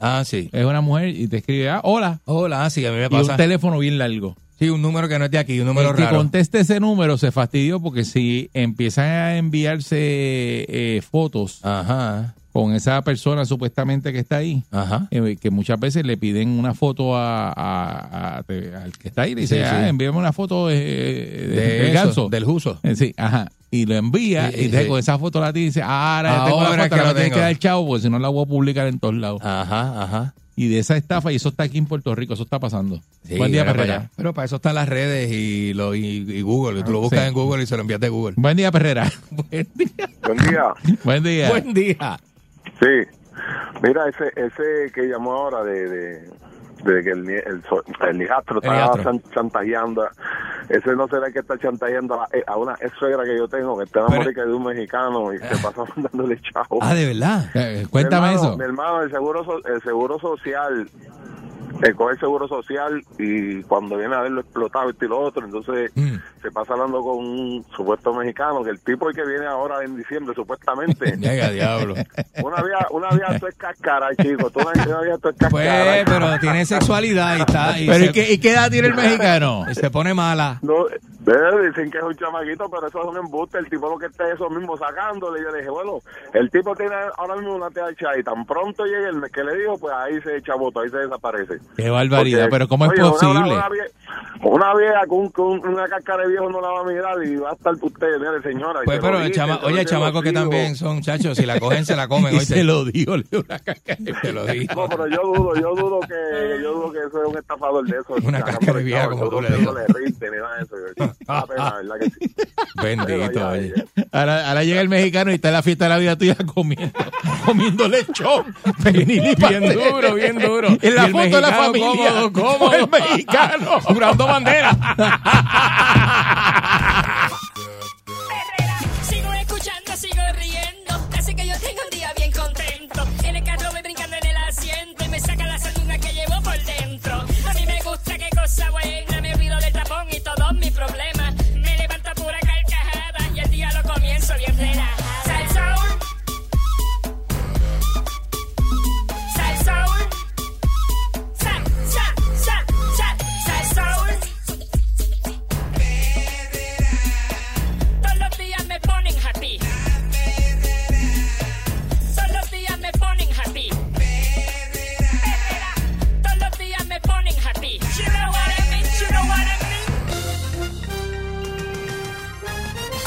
Ah, sí. Es una mujer y te escribe, ah, hola. Hola, sí, a mí me Y pasa. un teléfono bien largo. Sí, un número que no es de aquí, un número el que raro. conteste ese número se fastidió porque si empiezan a enviarse eh, fotos Ajá, con esa persona supuestamente que está ahí, ajá. eh, que muchas veces le piden una foto a, a- a- te- al que está ahí, le dice, Sí, ah, envíame una foto de, de- De del eso, ganso. del juso. Eh, Sí, ajá. Y lo envía Sí, y con esa foto la tiene y dice, ah, ahora ya tengo Ahora la foto, que ahora lo tienes que dar chavo porque si no la voy a publicar en todos lados. Ajá, ajá. Y de esa estafa, y eso está aquí en Puerto Rico, eso está pasando. Sí, Buen día, Perrera. allá. Pero para eso están las redes y, lo, y, y Google. Tú lo buscas Sí. en Google y se lo envías de Google. Buen día, Perrera. Buen día. Buen día. Buen día. Buen día. Sí. Mira, ese, ese que llamó ahora de, de, de que el, el, el hijastro estaba chantajeando. Ese no será el que está chantajeando a, a una ex suegra que yo tengo, que está en Pero- América de un mexicano y se pasa dándole chavo. Ah, de verdad. Eh, Cuéntame Mi hermano- eso. Mi hermano, el seguro, el seguro social, eh, coge el seguro social y cuando viene a verlo explotado esto y lo otro, entonces Mm. se pasa hablando con un supuesto mexicano, que el tipo el que viene ahora en diciembre, supuestamente. Llega, diablo. Una vía, una vía esto es cascara, chico. Tú una, una vía esto es cascara. Pues, pero tiene sexualidad y está. Y Pero se, ¿y qué, y qué edad tiene el mexicano? y se pone mala. No, eh, dicen que es un chamaquito, pero eso es un embuste. El tipo lo que está es eso mismo sacándole. Yo le dije, bueno, el tipo tiene ahora mismo una TH y tan pronto llegue el mes que le dijo, pues ahí se echa voto, ahí se desaparece. Qué barbaridad, Porque, pero ¿cómo es oye, posible? Una, una vie- una vieja con, con una cáscara de viejo no la va a mirar y va a estar usted, mire, señora. Pues, pero el chama, oye, chamacos que también son chachos, si la cogen, se la comen. Y oíste. se lo digo, le dio una caca. Te lo digo. No, pero yo dudo, yo dudo que, yo dudo que eso es un estafador de eso. Una de vieja, chavo, como tú le que digas. No le rinde ni nada de eso. Una pena, ¿verdad que sí? Bendito. Oye. ya. Ahora, ahora llega el mexicano y está en la fiesta de la vida tuya comiendo, comiendo lechón. Bien duro, bien duro. En la Y el foto de la mexicano familia. cómodo, cómodo. El mexicano. Jurando bandera. Sigo escuchando, sigo riendo. Así que yo tengo un día bien contento. En el carro voy brincando en el asiento y me saca la sanduna que llevo por dentro. A mí me gusta, qué cosa buena.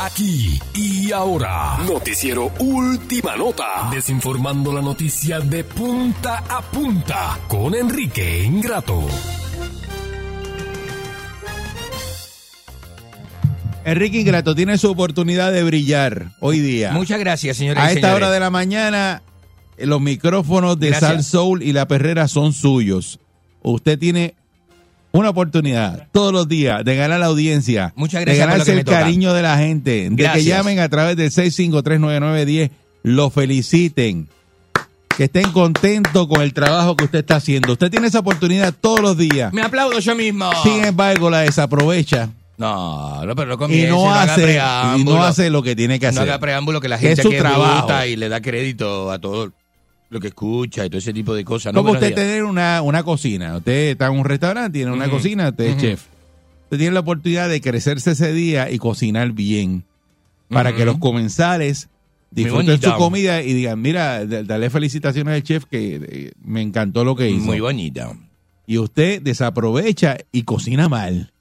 Aquí y ahora, noticiero Última Nota, desinformando la noticia de punta a punta con Enrique Ingrato. Enrique Ingrato tiene su oportunidad de brillar hoy día. Muchas gracias, señores. A esta hora de la mañana, eh, los micrófonos de Gracias. Sal Soul y La Perrera son suyos. Usted tiene una oportunidad todos los días de ganar la audiencia, Muchas de gracias lo ganarse el cariño de la gente, de que llamen a través del 6539910, lo feliciten, que estén contentos con el trabajo que usted está haciendo. Usted tiene esa oportunidad todos los días. Me aplaudo yo mismo. Sin embargo, la desaprovecha No, no, pero no y comience, no haga hace y no hace lo que tiene que No hacer. haga preámbulo que la es gente su es trabajo. bruta y le da crédito a todo lo que escucha y todo ese tipo de cosas. No, Como usted tener una, una cocina. Usted está en un restaurante, tiene una cocina, usted es chef. Usted tiene la oportunidad de crecerse ese día y cocinar bien. Para que los comensales disfruten su comida y digan, mira, dale felicitaciones al chef que eh, me encantó lo que hizo. Muy bonita. Y usted desaprovecha y cocina mal.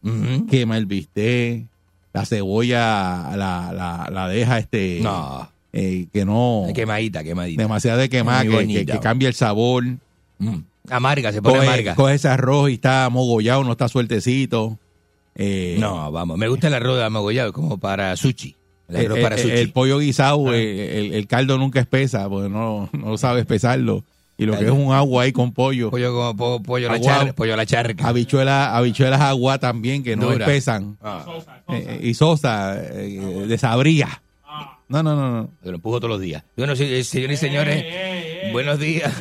Quema el bistec, la cebolla la, la, la deja este... No. Eh, que no... Quemadita, quemadita. Demasiado de quemada, que, que, bonita. que cambia el sabor. Mm. Amarga, se pone coge, amarga. coge ese arroz y está mogollado, no está sueltecito. Eh, No, vamos. Me gusta el arroz de amagollado como para sushi. El el, arroz para sushi. el pollo guisado, Ah. eh, el, caldo nunca espesa, porque no, no sabe espesarlo. Y lo que es un agua ahí con pollo. pollo po- pollo, la pollo a la charca. Habichuelas, habichuelas agua también, que no Dura. espesan. Ah. Eh, y sosa, eh, desabría. No, no, no, no. Lo empujo todos los días. Bueno, eh, señores y señores, buenos días.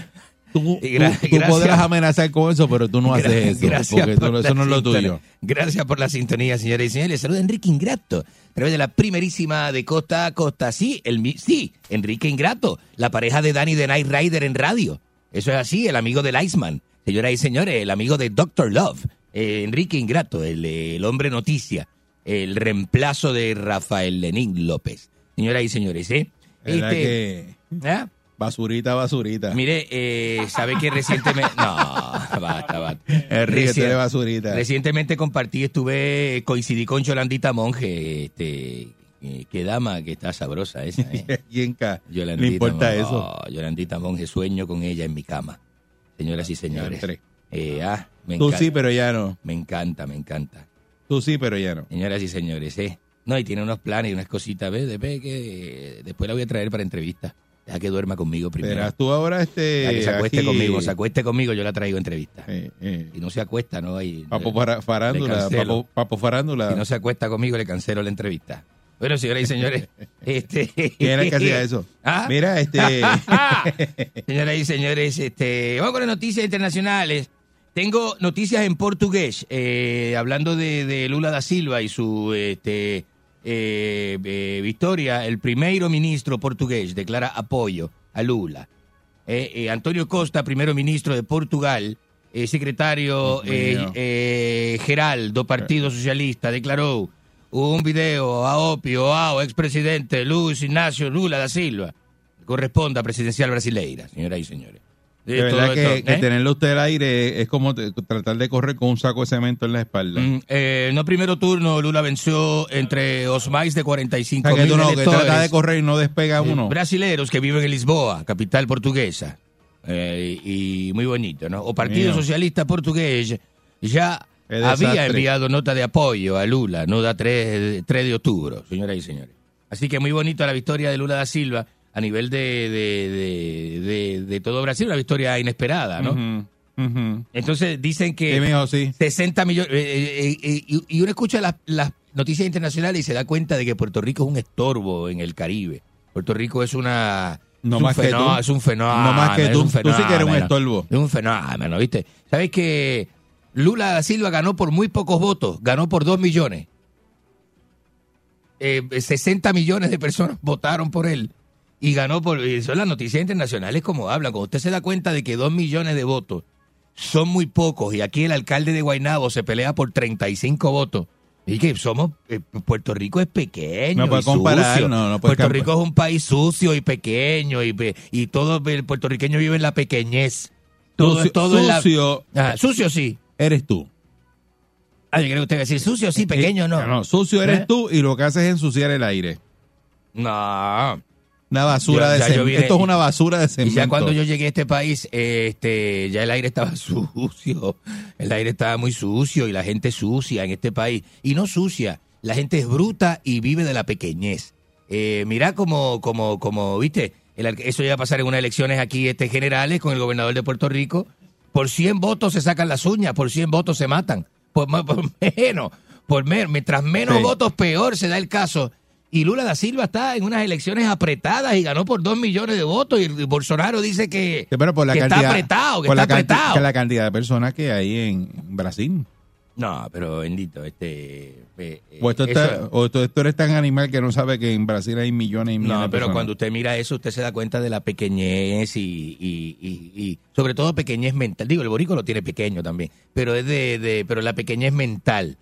Tú, tú- tú podrás amenazar con eso, pero tú no haces eso. Gracias porque por eso no es lo tuyo. Gracias por la sintonía, señores y señores. Les saluda Enrique Ingrato, a través de la primerísima de Costa a Costa. Sí, el, sí, Enrique Ingrato, la pareja de Danny de Night Rider en radio. Eso es así, el amigo del Iceman. Señoras y señores, el amigo de Doctor Love. Eh, Enrique Ingrato, el, el hombre noticia, el reemplazo de Rafael Lenín López. Señoras y señores, ¿eh? ¿Verdad Este- que ¿Ah? basurita, basurita. Mire, eh, ¿sabe que recientemente... No, basta, basta. Recien- basurita. Recientemente compartí, estuve, coincidí con Yolandita Monge, este, eh, qué dama que está sabrosa esa, ¿eh? ¿Quién ca- Yolandita le importa Monge. eso? Oh, Yolandita Monge, sueño con ella en mi cama. Señoras y señores. Eh, ah, me Tú encanta. sí, pero ya no. Me encanta, me encanta. Tú sí, pero ya no. Señoras y señores, ¿eh? No, y tiene unos planes y unas cositas, ¿ves? Después, que, después la voy a traer para entrevista. Deja que duerma conmigo primero. Verás tú ahora este. Deja que se acueste aquí, conmigo, se acueste conmigo, yo la traigo a entrevista. eh, eh, Y no se acuesta, ¿no? Ahí, Papo para- farándula, papo, papo farándula. Si no se acuesta conmigo, le cancelo la entrevista. Bueno, señoras y señores, este... ¿Quién era el que hacía eso? ¿Ah? Mira, este. Señoras y señores, este, vamos con las noticias internacionales. Tengo noticias en portugués, eh, hablando de, de Lula da Silva y su este, eh, eh, victoria. El primer ministro portugués declara apoyo a Lula. Eh, Antonio Costa, primer ministro de Portugal, secretario geral do Partido Socialista, declaró un video a opio ao expresidente Luis Ignacio Lula da Silva. Corresponde a presidencial brasileira, señoras y señores. De verdad que, ¿eh? tenerlo usted al aire es como tratar de correr con un saco de cemento en la espalda. Mm, eh, no primero turno, Lula venció entre os máis de 45 O sea, que mil no, que trata de correr y no despega eh, uno. brasileros que viven en Lisboa, capital portuguesa. Eh, y muy bonito, ¿no? O Partido. Socialista Portugués ya había enviado nota de apoyo a Lula, no da 3, 3 de octubre, señoras y señores. Así que muy bonito la victoria de Lula da Silva a nivel de, de, de, todo Brasil, una victoria inesperada, ¿no? Entonces dicen que mijo, sí. 60 millones. eh, eh, eh, y, y uno escucha las, las noticias internacionales y se da cuenta de que Puerto Rico es un estorbo en el Caribe. Puerto Rico es una. No es un más que fenó- tú. Es un fenómeno. No más que tú. un Tú sí que eres un estorbo. Es un fenómeno, ¿viste? ¿Sabes que Lula da Silva ganó por muy pocos votos? Ganó por 2 millones. Eh, 60 millones de personas votaron por él y ganó por. y Son las noticias internacionales como hablan. Cuando usted se da cuenta de que 2 millones de votos son muy pocos y aquí el alcalde de Guaynabo se pelea por 35 votos. Y que somos, eh, Puerto Rico es pequeño. No puede y comparar, sucio. no, no puede Puerto Rico es un país sucio y pequeño y, y todo el puertorriqueño vive en la pequeñez. Todo, Sucio- todo en la- sucio. Ah, sucio sí. Eres tú. Ah, yo creo que usted va a decir sucio sí, pequeño no. Eh, No, sucio eres ¿Eh? tú y lo que haces es ensuciar el aire. No. Una basura Yo- de ya yo cemento. vine- Esto es una basura de Y cemento. ya cuando yo llegué a este país, este, ya el aire estaba sucio. El aire estaba muy sucio y la gente sucia en este país. Y no sucia, la gente es bruta y vive de la pequeñez. Eh, mira como, como, como, viste, el eso ya va a pasar en unas elecciones aquí este, generales con el gobernador de Puerto Rico. Por 100 votos se sacan las uñas, por 100 votos se matan. Por, menos, por menos, mientras menos Sí. votos, peor se da el caso. Y Lula da Silva está en unas elecciones apretadas y ganó por 2 millones de votos. Y Bolsonaro dice que, Sí, pero por la que cantidad, está apretado, que por está la apretado. que la cantidad de personas que hay en Brasil. No, pero bendito, este... eh, eh, O, esto está- eso- o tú, tú eres tan animal que no sabe que en Brasil hay millones y millones no, de pero personas. cuando usted mira eso, usted se da cuenta de la pequeñez y, y- y- y sobre todo pequeñez mental. Digo, el borico lo tiene pequeño también, pero es de, de- pero la pequeñez mental,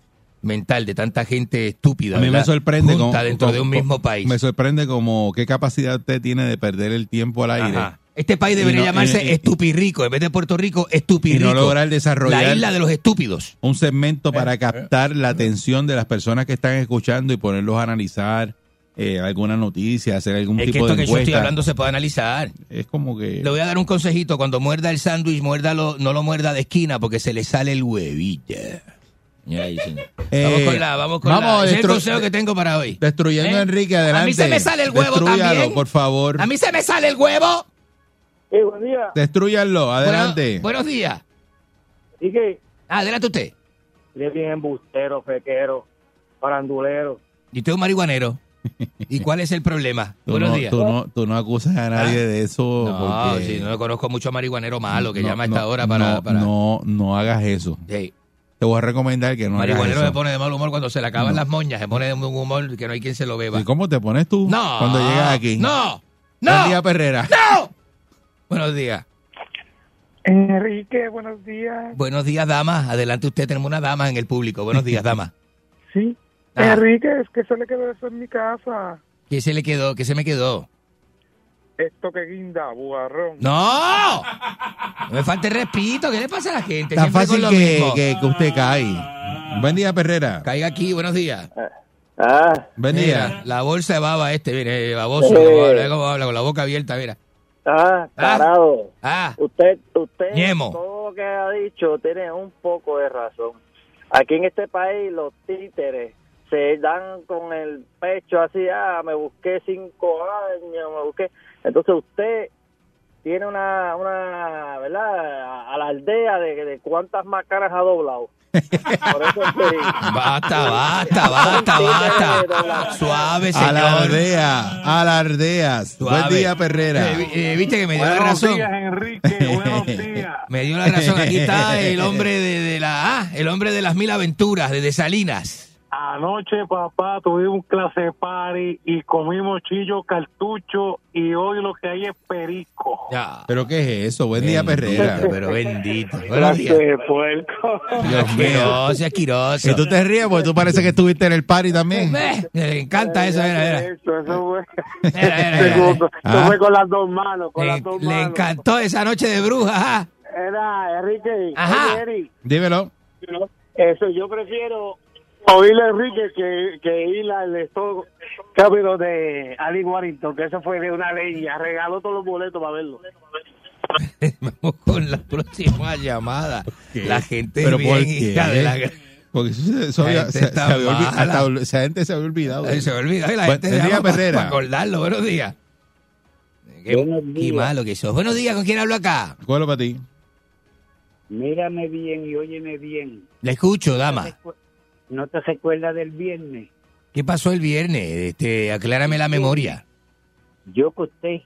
mental de tanta gente estúpida. A mí me sorprende Junta como- dentro de un mismo país. Me sorprende como qué capacidad usted tiene de perder el tiempo al aire. Ajá. Este país debería no- llamarse y- y- Estupirrico, en vez de Puerto Rico, Estupirrico. y no lograr desarrollar La isla de los estúpidos. un segmento para captar la atención de las personas que están escuchando y ponerlos a analizar eh, alguna noticia, hacer algún Es que tipo esto de que yo estoy hablando se puede analizar. Es como que Le voy a dar un consejito. Cuando muerda el sándwich, muérdalo, no lo muerda de esquina porque se le sale el huevito. Eh, vamos con la, vamos con vamos la. es el consejo que tengo para hoy. destruyendo ¿Eh? a Enrique adelante. A mí se me sale el huevo también. por favor. A mí se me sale el huevo. Sí, buen día. Destrúyanlo, adelante. Bueno, buenos días. ¿Y qué? Ah, adelante usted. Eres bien embustero, fequero, farandulero. Y usted es un marihuanero. ¿Y cuál es el problema? Tú buenos no, días. Tú no, tú no acusas a nadie Ah. de eso. No, porque sí, no conozco mucho marihuanero malo que no, llama a no, esta hora para... no, para- no, no hagas eso. Sí. Te voy a recomendar que no hagas marihuanero eso. se pone de mal humor cuando se le acaban No. las moñas, se pone de un humor que no hay quien se lo beba. ¿Y cómo te pones tú No. cuando llegas aquí? No. Buen No. día, Perrera. ¡No! Buenos días. Enrique, buenos días. Buenos días, dama. Adelante usted, tenemos una dama en el público. Buenos días, dama. Sí. Ah. Enrique, es que se le quedó eso en mi casa. ¿Qué se le quedó? ¿Qué se me quedó? Esto que guinda, bugarrón. ¡No! No me falte respeto. ¿Qué le pasa a la gente? Tan Siempre fácil con lo que, mismo. que, que usted cae. Buen día, Perrera. Caiga aquí, buenos días. Ah, Buen Mira, día. la bolsa de baba este, mire, baboso. Eh. como habla, con la boca abierta, mira. ah, tarado. Ah, Usted, usted, Ñemo. todo lo que ha dicho tiene un poco de razón. Aquí en este país los títeres se dan con el pecho así, ah, me busqué cinco años, me busqué. Entonces usted tiene una, una ¿verdad? Alardea de, de cuántas macanas ha doblado. Por eso que- Basta, basta, basta, basta. Suave, señor. Alardea, alardeas. Buen Suave. día, Perrera. Eh, eh, Viste que me dio la Buenos razón. días, Enrique. Buenos días. Me dio la razón. Aquí está el hombre de, de la ah, el hombre de las mil aventuras, de, de Salinas. Anoche, papá, tuvimos clase party y comimos chillo cartucho y hoy lo que hay es perico. Ya. ¿Pero qué es eso? Buen día, Perrera. Pero bendito. Buenos días. puerco. Dios mío. Asqueroso, asqueroso. Y tú te ríes porque tú parece que estuviste en el party también. Le encanta eso. Eso, eso fue. Mira. Eso Ah. fue con las dos manos, con Le, las dos le manos. encantó esa noche de brujas. ajá. Era, Enrique. Ajá. Dímelo. Eso, yo prefiero oírle a Enrique que, que ir al esto rápido de Ali Warrington, que eso fue de una leña. Regaló todos los boletos para verlo. Vamos con la próxima llamada. La gente ¿Pero bien por hija qué? de la... Porque eso, eso La había- gente se, se había olvi- mala. hasta ol- esa gente se había olvidado. Se me olvida. Ay, la Buen- gente llama para Perrera. acordarlo. Buenos días. Qué, qué malo que sos. Buenos días. ¿Con quién hablo acá? ¿Cuál es para ti? Mírame bien y óyeme bien. La escucho, dama. ¿No te recuerdas del viernes? ¿Qué pasó el viernes? Este, aclárame la memoria. Yo que usted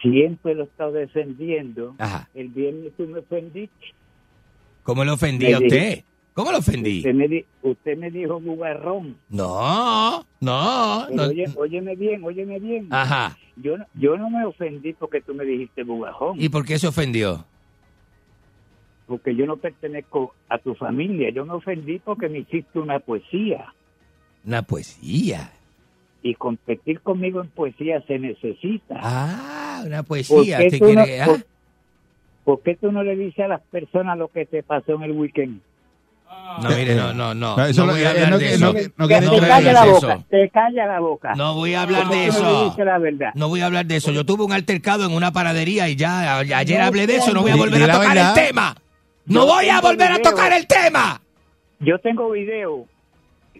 siempre lo he estado defendiendo. Ajá. El viernes tú me ofendiste. ¿Cómo le ofendí a usted? dije- ¿Cómo lo ofendí? Usted me, di- usted me dijo bugarrón. No, no, no. oye, óyeme bien, óyeme bien. Ajá. Yo, yo no me ofendí porque tú me dijiste bugarrón. ¿Y por qué se ofendió? Porque yo no pertenezco a tu familia. Yo me ofendí porque me hiciste una poesía. Una poesía. Y competir conmigo en poesía se necesita. Ah, una ¿Por poesía. qué ¿Usted tú no- ah? por- ¿Por qué tú no le dices a las personas lo que te pasó en el weekend? No, mire, no, no, no. No, eso no voy a él hablar no- de eso. no- te calla la eso. boca, te calla la boca. No voy a hablar ¿Por de qué eso. No voy a hablar de eso. Yo tuve un altercado en una panadería y ya a- ayer hablé de eso. No voy a volver a tocar el tema. No voy a volver a tocar el tema. Yo tengo video.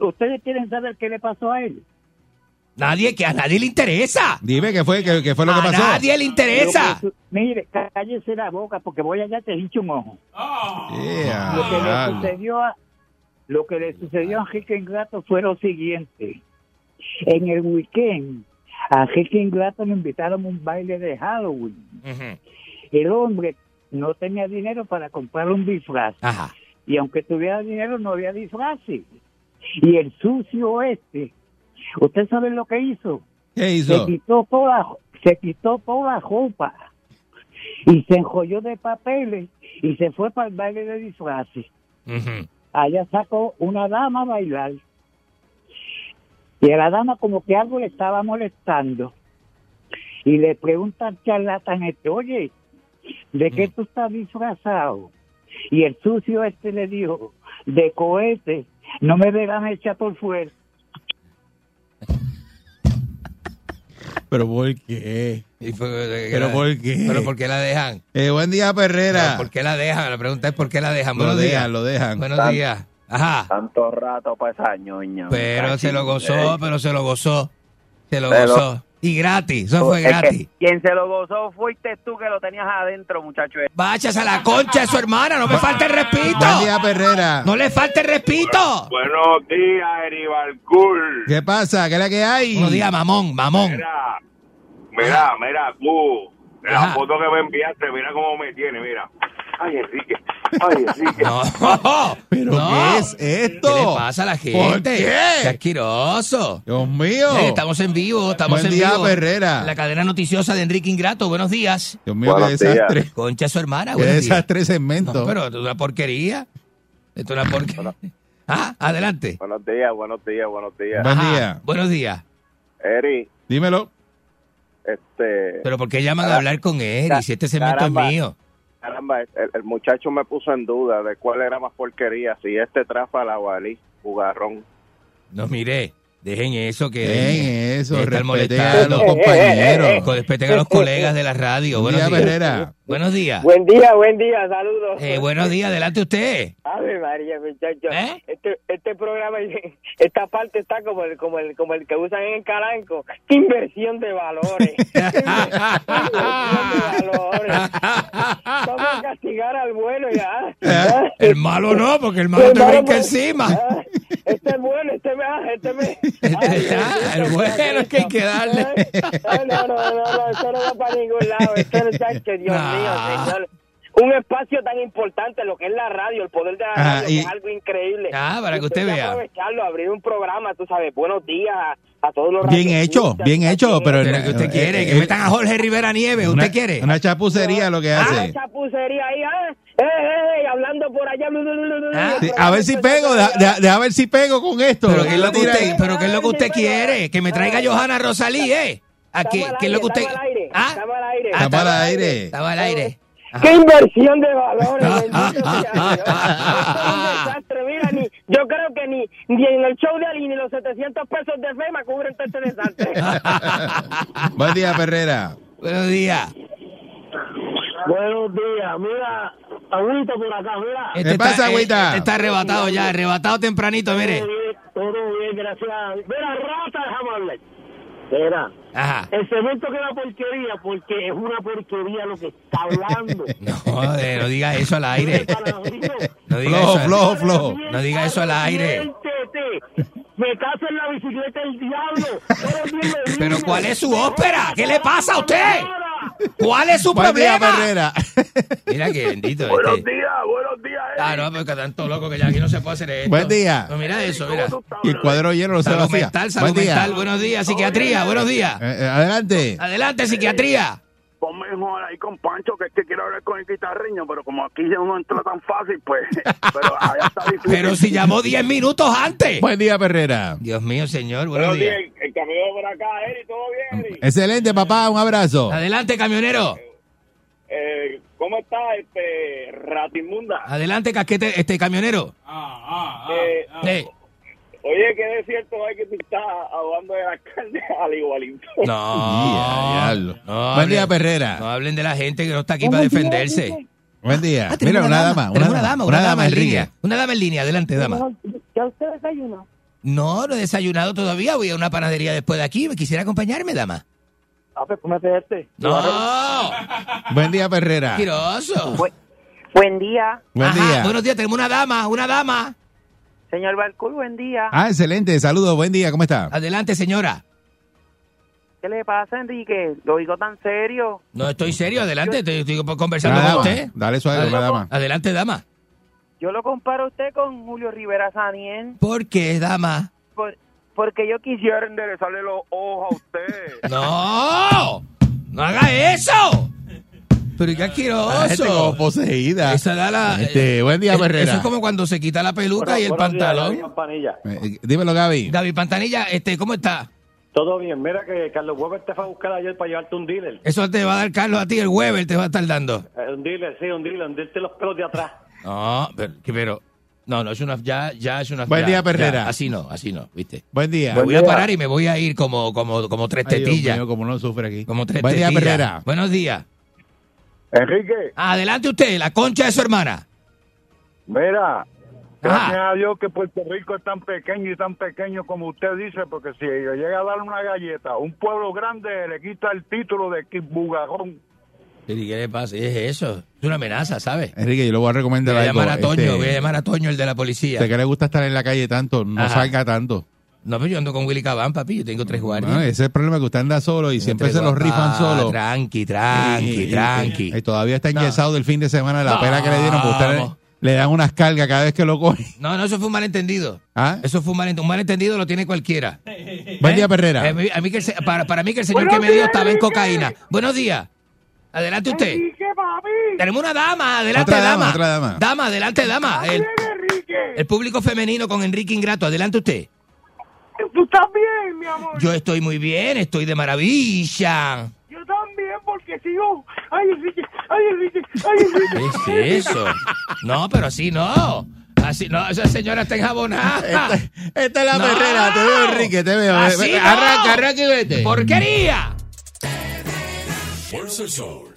¿Ustedes quieren saber qué le pasó a él? Nadie, que a nadie le interesa. Dime qué fue, qué, qué fue lo que A pasó. nadie le interesa. Lo que su- mire, cállese la boca porque voy allá te hincho un ojo. Yeah, Lo que le sucedió a lo que le sucedió a Enrique Ingrato fue lo siguiente. En el weekend, a Enrique Ingrato le invitaron a un baile de Halloween. El hombre no tenía dinero para comprar un disfraz. Ajá. Y aunque tuviera dinero, no había disfraces. Y el sucio este, ¿usted sabe lo que hizo? ¿Qué hizo? Se quitó toda, se quitó toda la ropa y se enjolló de papeles y se fue para el baile de disfraces. Allá sacó una dama a bailar. Y a la dama como que algo le estaba molestando. Y le pregunta al charlatán este, oye, ¿de qué tú estás disfrazado? Y el sucio este le dijo, de cohete, no me verán hecha por fuera. ¿Pero por qué? ¿Pero por qué? ¿Pero por qué la dejan? Eh, buen día, Perrera. ¿Por qué la dejan? La pregunta es ¿por qué la dejan? Lo Buenos dejan, días. lo dejan. Buenos Tan- días. Ajá. Tanto rato para esa ñoña. Pero se lo gozó, Eh, pero se lo gozó. Se lo Pero- gozó. Y gratis. Eso fue es que gratis. Quien se lo gozó fuiste tú que lo tenías adentro, muchacho. Vayas a la concha de su hermana. No me falte el respeto. Buen día, Perrera. No le falte el respeto. Buenos días, Eribalcool. ¿Qué pasa? ¿Qué es la que hay? Buenos días, mamón, mamón. Mira, mira, mira, tú. La Ajá. foto que me enviaste, mira cómo me tiene, mira. Ay, Enrique. Ay, Enrique. No. ¿Pero No. qué es esto? ¿Qué le pasa a la gente? ¿Por qué? Qué asqueroso. Dios mío. Estamos en vivo, estamos Buen en día, vivo. Perrera. La cadena noticiosa de Enrique Ingrato. Buenos días. Dios mío, qué Buenos días. desastre. Concha su hermana. Qué desastre segmento. No, pero esto es una porquería. Esto es una porquería. Ah, adelante. Buenos días, buenos días, buenos días. Buen Ajá, día. Buenos días. Eri, Dímelo. este... Pero ¿por qué llaman a hablar con? Y si este segmento es mío. Caramba, el, el muchacho me puso en duda de cuál era más porquería, si este Tráfala o Ali, Bugarrón. No, mire. Dejen eso que Dejen eso, respeten a los compañeros. Co- Respeten a los colegas de la radio. Buen Buenos día, días. Herrera. Buenos días. Buen día, buen día, saludos. Eh, buenos días, adelante usted. Ave María, muchachos. ¿Eh? Este, este programa, esta parte está como el, como el, como el que usan en Caranco. ¡Qué inversión de valores! ¡Qué inversión de valores! Vamos a castigar al bueno ya. Eh, El malo no, porque el malo te brinca encima. Ah, Este es bueno, este me... ah, Este me Ah, el bueno es que hay que darle. Ay, no, no, no, no, eso no va para ningún lado. Esto no que Dios Nah. Mío, señor. Un espacio tan importante, lo que es la radio, el poder de la Ah, radio, y- que es algo increíble. Ah, para que usted vea. aprovecharlo, abrir un programa, tú sabes, buenos días a, a todos los Bien hecho, bien hecho, pero... Pero que usted quiere, que eh, metan a Jorge Rivera Nieves, ¿usted una- quiere? Una chapucería lo que Ah, hace. chapucería ahí, ah, eh, eh, eh, hablando por allá. Ah, Sí, a ver si pego, deja, deja- deja ver si pego con esto. Pero ¿qué es lo que usted, pero ¿qué es lo que usted quiere? Que me traiga Johanna Rosalí, ¿eh? ¿A qué, Estamos qué es lo que usted...? estamos al aire, ¿Ah? estamos al aire. Ah, Estamos al aire. Estaba al aire. ¡Qué inversión de valores! bendito sea Dios! Esto es un desastre, mira, ni, yo creo que ni, ni en el show de Ali ni los 700 pesos de FEMA cubren todo este desastre. Buen día, Perrera. Buenos días. Buenos días, mira, agüita por acá, mira. Este está, eh, este está arrebatado ya, arrebatado tempranito, mire. Todo bien, todo bien, gracias. Mira, rata, déjame hablar. Mira, Ajá. el cemento que da porquería, porque es una porquería lo que está hablando. Joder, no diga eso al aire. No diga Flojo, eso. al- flojo, flojo. No diga eso al aire. Siéntete. Me caso en la bicicleta del diablo. Pero. ¿cuál es su ópera? ¿Qué le pasa a usted? ¿Cuál es su Buen problema? Mira que bendito. Buenos este. días, buenos días. Ah, no, pero que tanto loco que ya aquí no se puede hacer esto. Buen día. No, mira eso, mira. Y el cuadro lleno lo se lo Salud hacía. mental, salud Buen día. mental. Buenos días, psiquiatría. Buenos días. Eh, eh, adelante. Adelante, psiquiatría. Ponme mejor ahí con Pancho, que es que quiero hablar con el guitarreño, pero como aquí ya no entra tan fácil, pues. Pero allá está difícil. Pero si llamó 10 minutos antes. Buen día, Perrera. Dios mío, señor. Buenos días. el camino por acá, Eri, ¿todo bien, Eri? Excelente, papá. Un abrazo. Adelante, camionero. Eh, ¿Cómo está, este, Ratimunda? Adelante, casquete, este camionero. Eh, Eh, oye, que de cierto hay que tú estás hablando del alcalde al igualito. No. diablo. no Buen día, Perrera. No hablen de la gente que no está aquí para defenderse. Buen día. Ah, Mira, una dama. una dama, una dama en línea. Una dama en línea, adelante, dama. ¿Ya usted desayunó? No, no he desayunado todavía. Voy a una panadería después de aquí. ¿Me quisiera acompañarme, dama? A ver, cómete este. No. Buen día, Perrera. Mentiroso. Buen día, Buen Ajá, día. Buenos días, tenemos una dama, una dama. Señor Balcour, buen día. Ah, excelente. Saludos. Buen día. ¿Cómo está? Adelante, señora. ¿Qué le pasa, Enrique? Lo digo tan serio. No, estoy serio. Adelante, estoy, estoy conversando con dama. usted. Dale suave, una dama. Adelante, dama. Yo lo comparo a usted con Julio Rivera Saniel, ¿Por qué, dama? por- porque yo quisiera... enderezarle los ojos a usted. ¡No! ¡No haga eso! Pero qué La gente como asqueroso. poseída. Esa da la- Este, buen día, Eh, Perrera. Eso es como cuando se quita la peluca y el pantalón. Eh, dímelo, Gaby. Gaby Pantanilla, este, ¿cómo está? Todo bien, mira que Carlos Weber te fue a buscar ayer para llevarte un dealer. Eso te va a dar Carlos a ti, el Weber te va a estar dando. Eh, un dealer, sí, un dealer, hundirte los pelos de atrás. No, pero, no, no, es una, ya, ya es una. Buen ya, día, Perrera. ya, así no, así no, ¿viste? Buen día. Me voy a parar y me voy a ir como, como, como tres Ay, Dios tetillas. mío, como no sufre aquí. Como tres Buen día. Perrera. Buenos días. Enrique, Adelante usted, la concha de su hermana. mira, gracias Ajá. a Dios que Puerto Rico es tan pequeño y tan pequeño como usted dice, porque si llega a darle una galleta a un pueblo grande, le quita el título de bugajón. ¿Y qué le pasa? ¿Y es eso? Es una amenaza, ¿sabes? Enrique, yo le voy a recomendar Voy a llamar a Toño, Este, voy a llamar a Toño, el de la policía. Usted que le gusta estar en la calle tanto, no Ajá. salga tanto. No, pero yo ando con Willy Cabán, papi, yo tengo tres guardias. No, ese es el problema que usted anda solo y siempre se los rifan Ah, solo. Tranqui, tranqui, Y- y- tranqui. Y, todavía está No. enyesado del fin de semana de la pena que le dieron, porque usted le, dan unas cargas cada vez que lo coge. No, no, eso fue un malentendido. ¿Ah? Eso fue un malentendido. Un malentendido lo tiene cualquiera. Buen día, Perrera. Eh, a mí- a mí que el se- para, para mí que el señor que me dio estaba en cocaína. Buenos días. Adelante usted. Tenemos una dama. Adelante, Otra dama, dama. otra dama. Dama, adelante, dama. El, el público femenino con Enrique Ingrato. Adelante usted. Tú estás bien, mi amor. Yo estoy muy bien, estoy de maravilla. Yo también, porque sigo. Ay, Enrique, ay, Enrique, ay, Enrique. ¿Qué es eso? No, pero así no. Así, no, esa señora está enjabonada. Esta, esta es la No. perrera, te veo, Enrique, te veo. Así no. Arranca, arranca y vete. ¡Porquería! Fuerza el sol.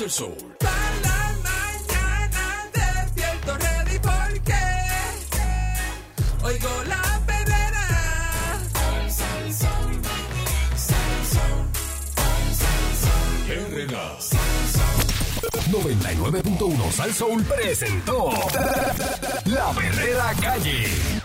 El sol. para la mañana ready porque oigo la perrera. 99.1 Sal Soul presentó La Verdadera Calle.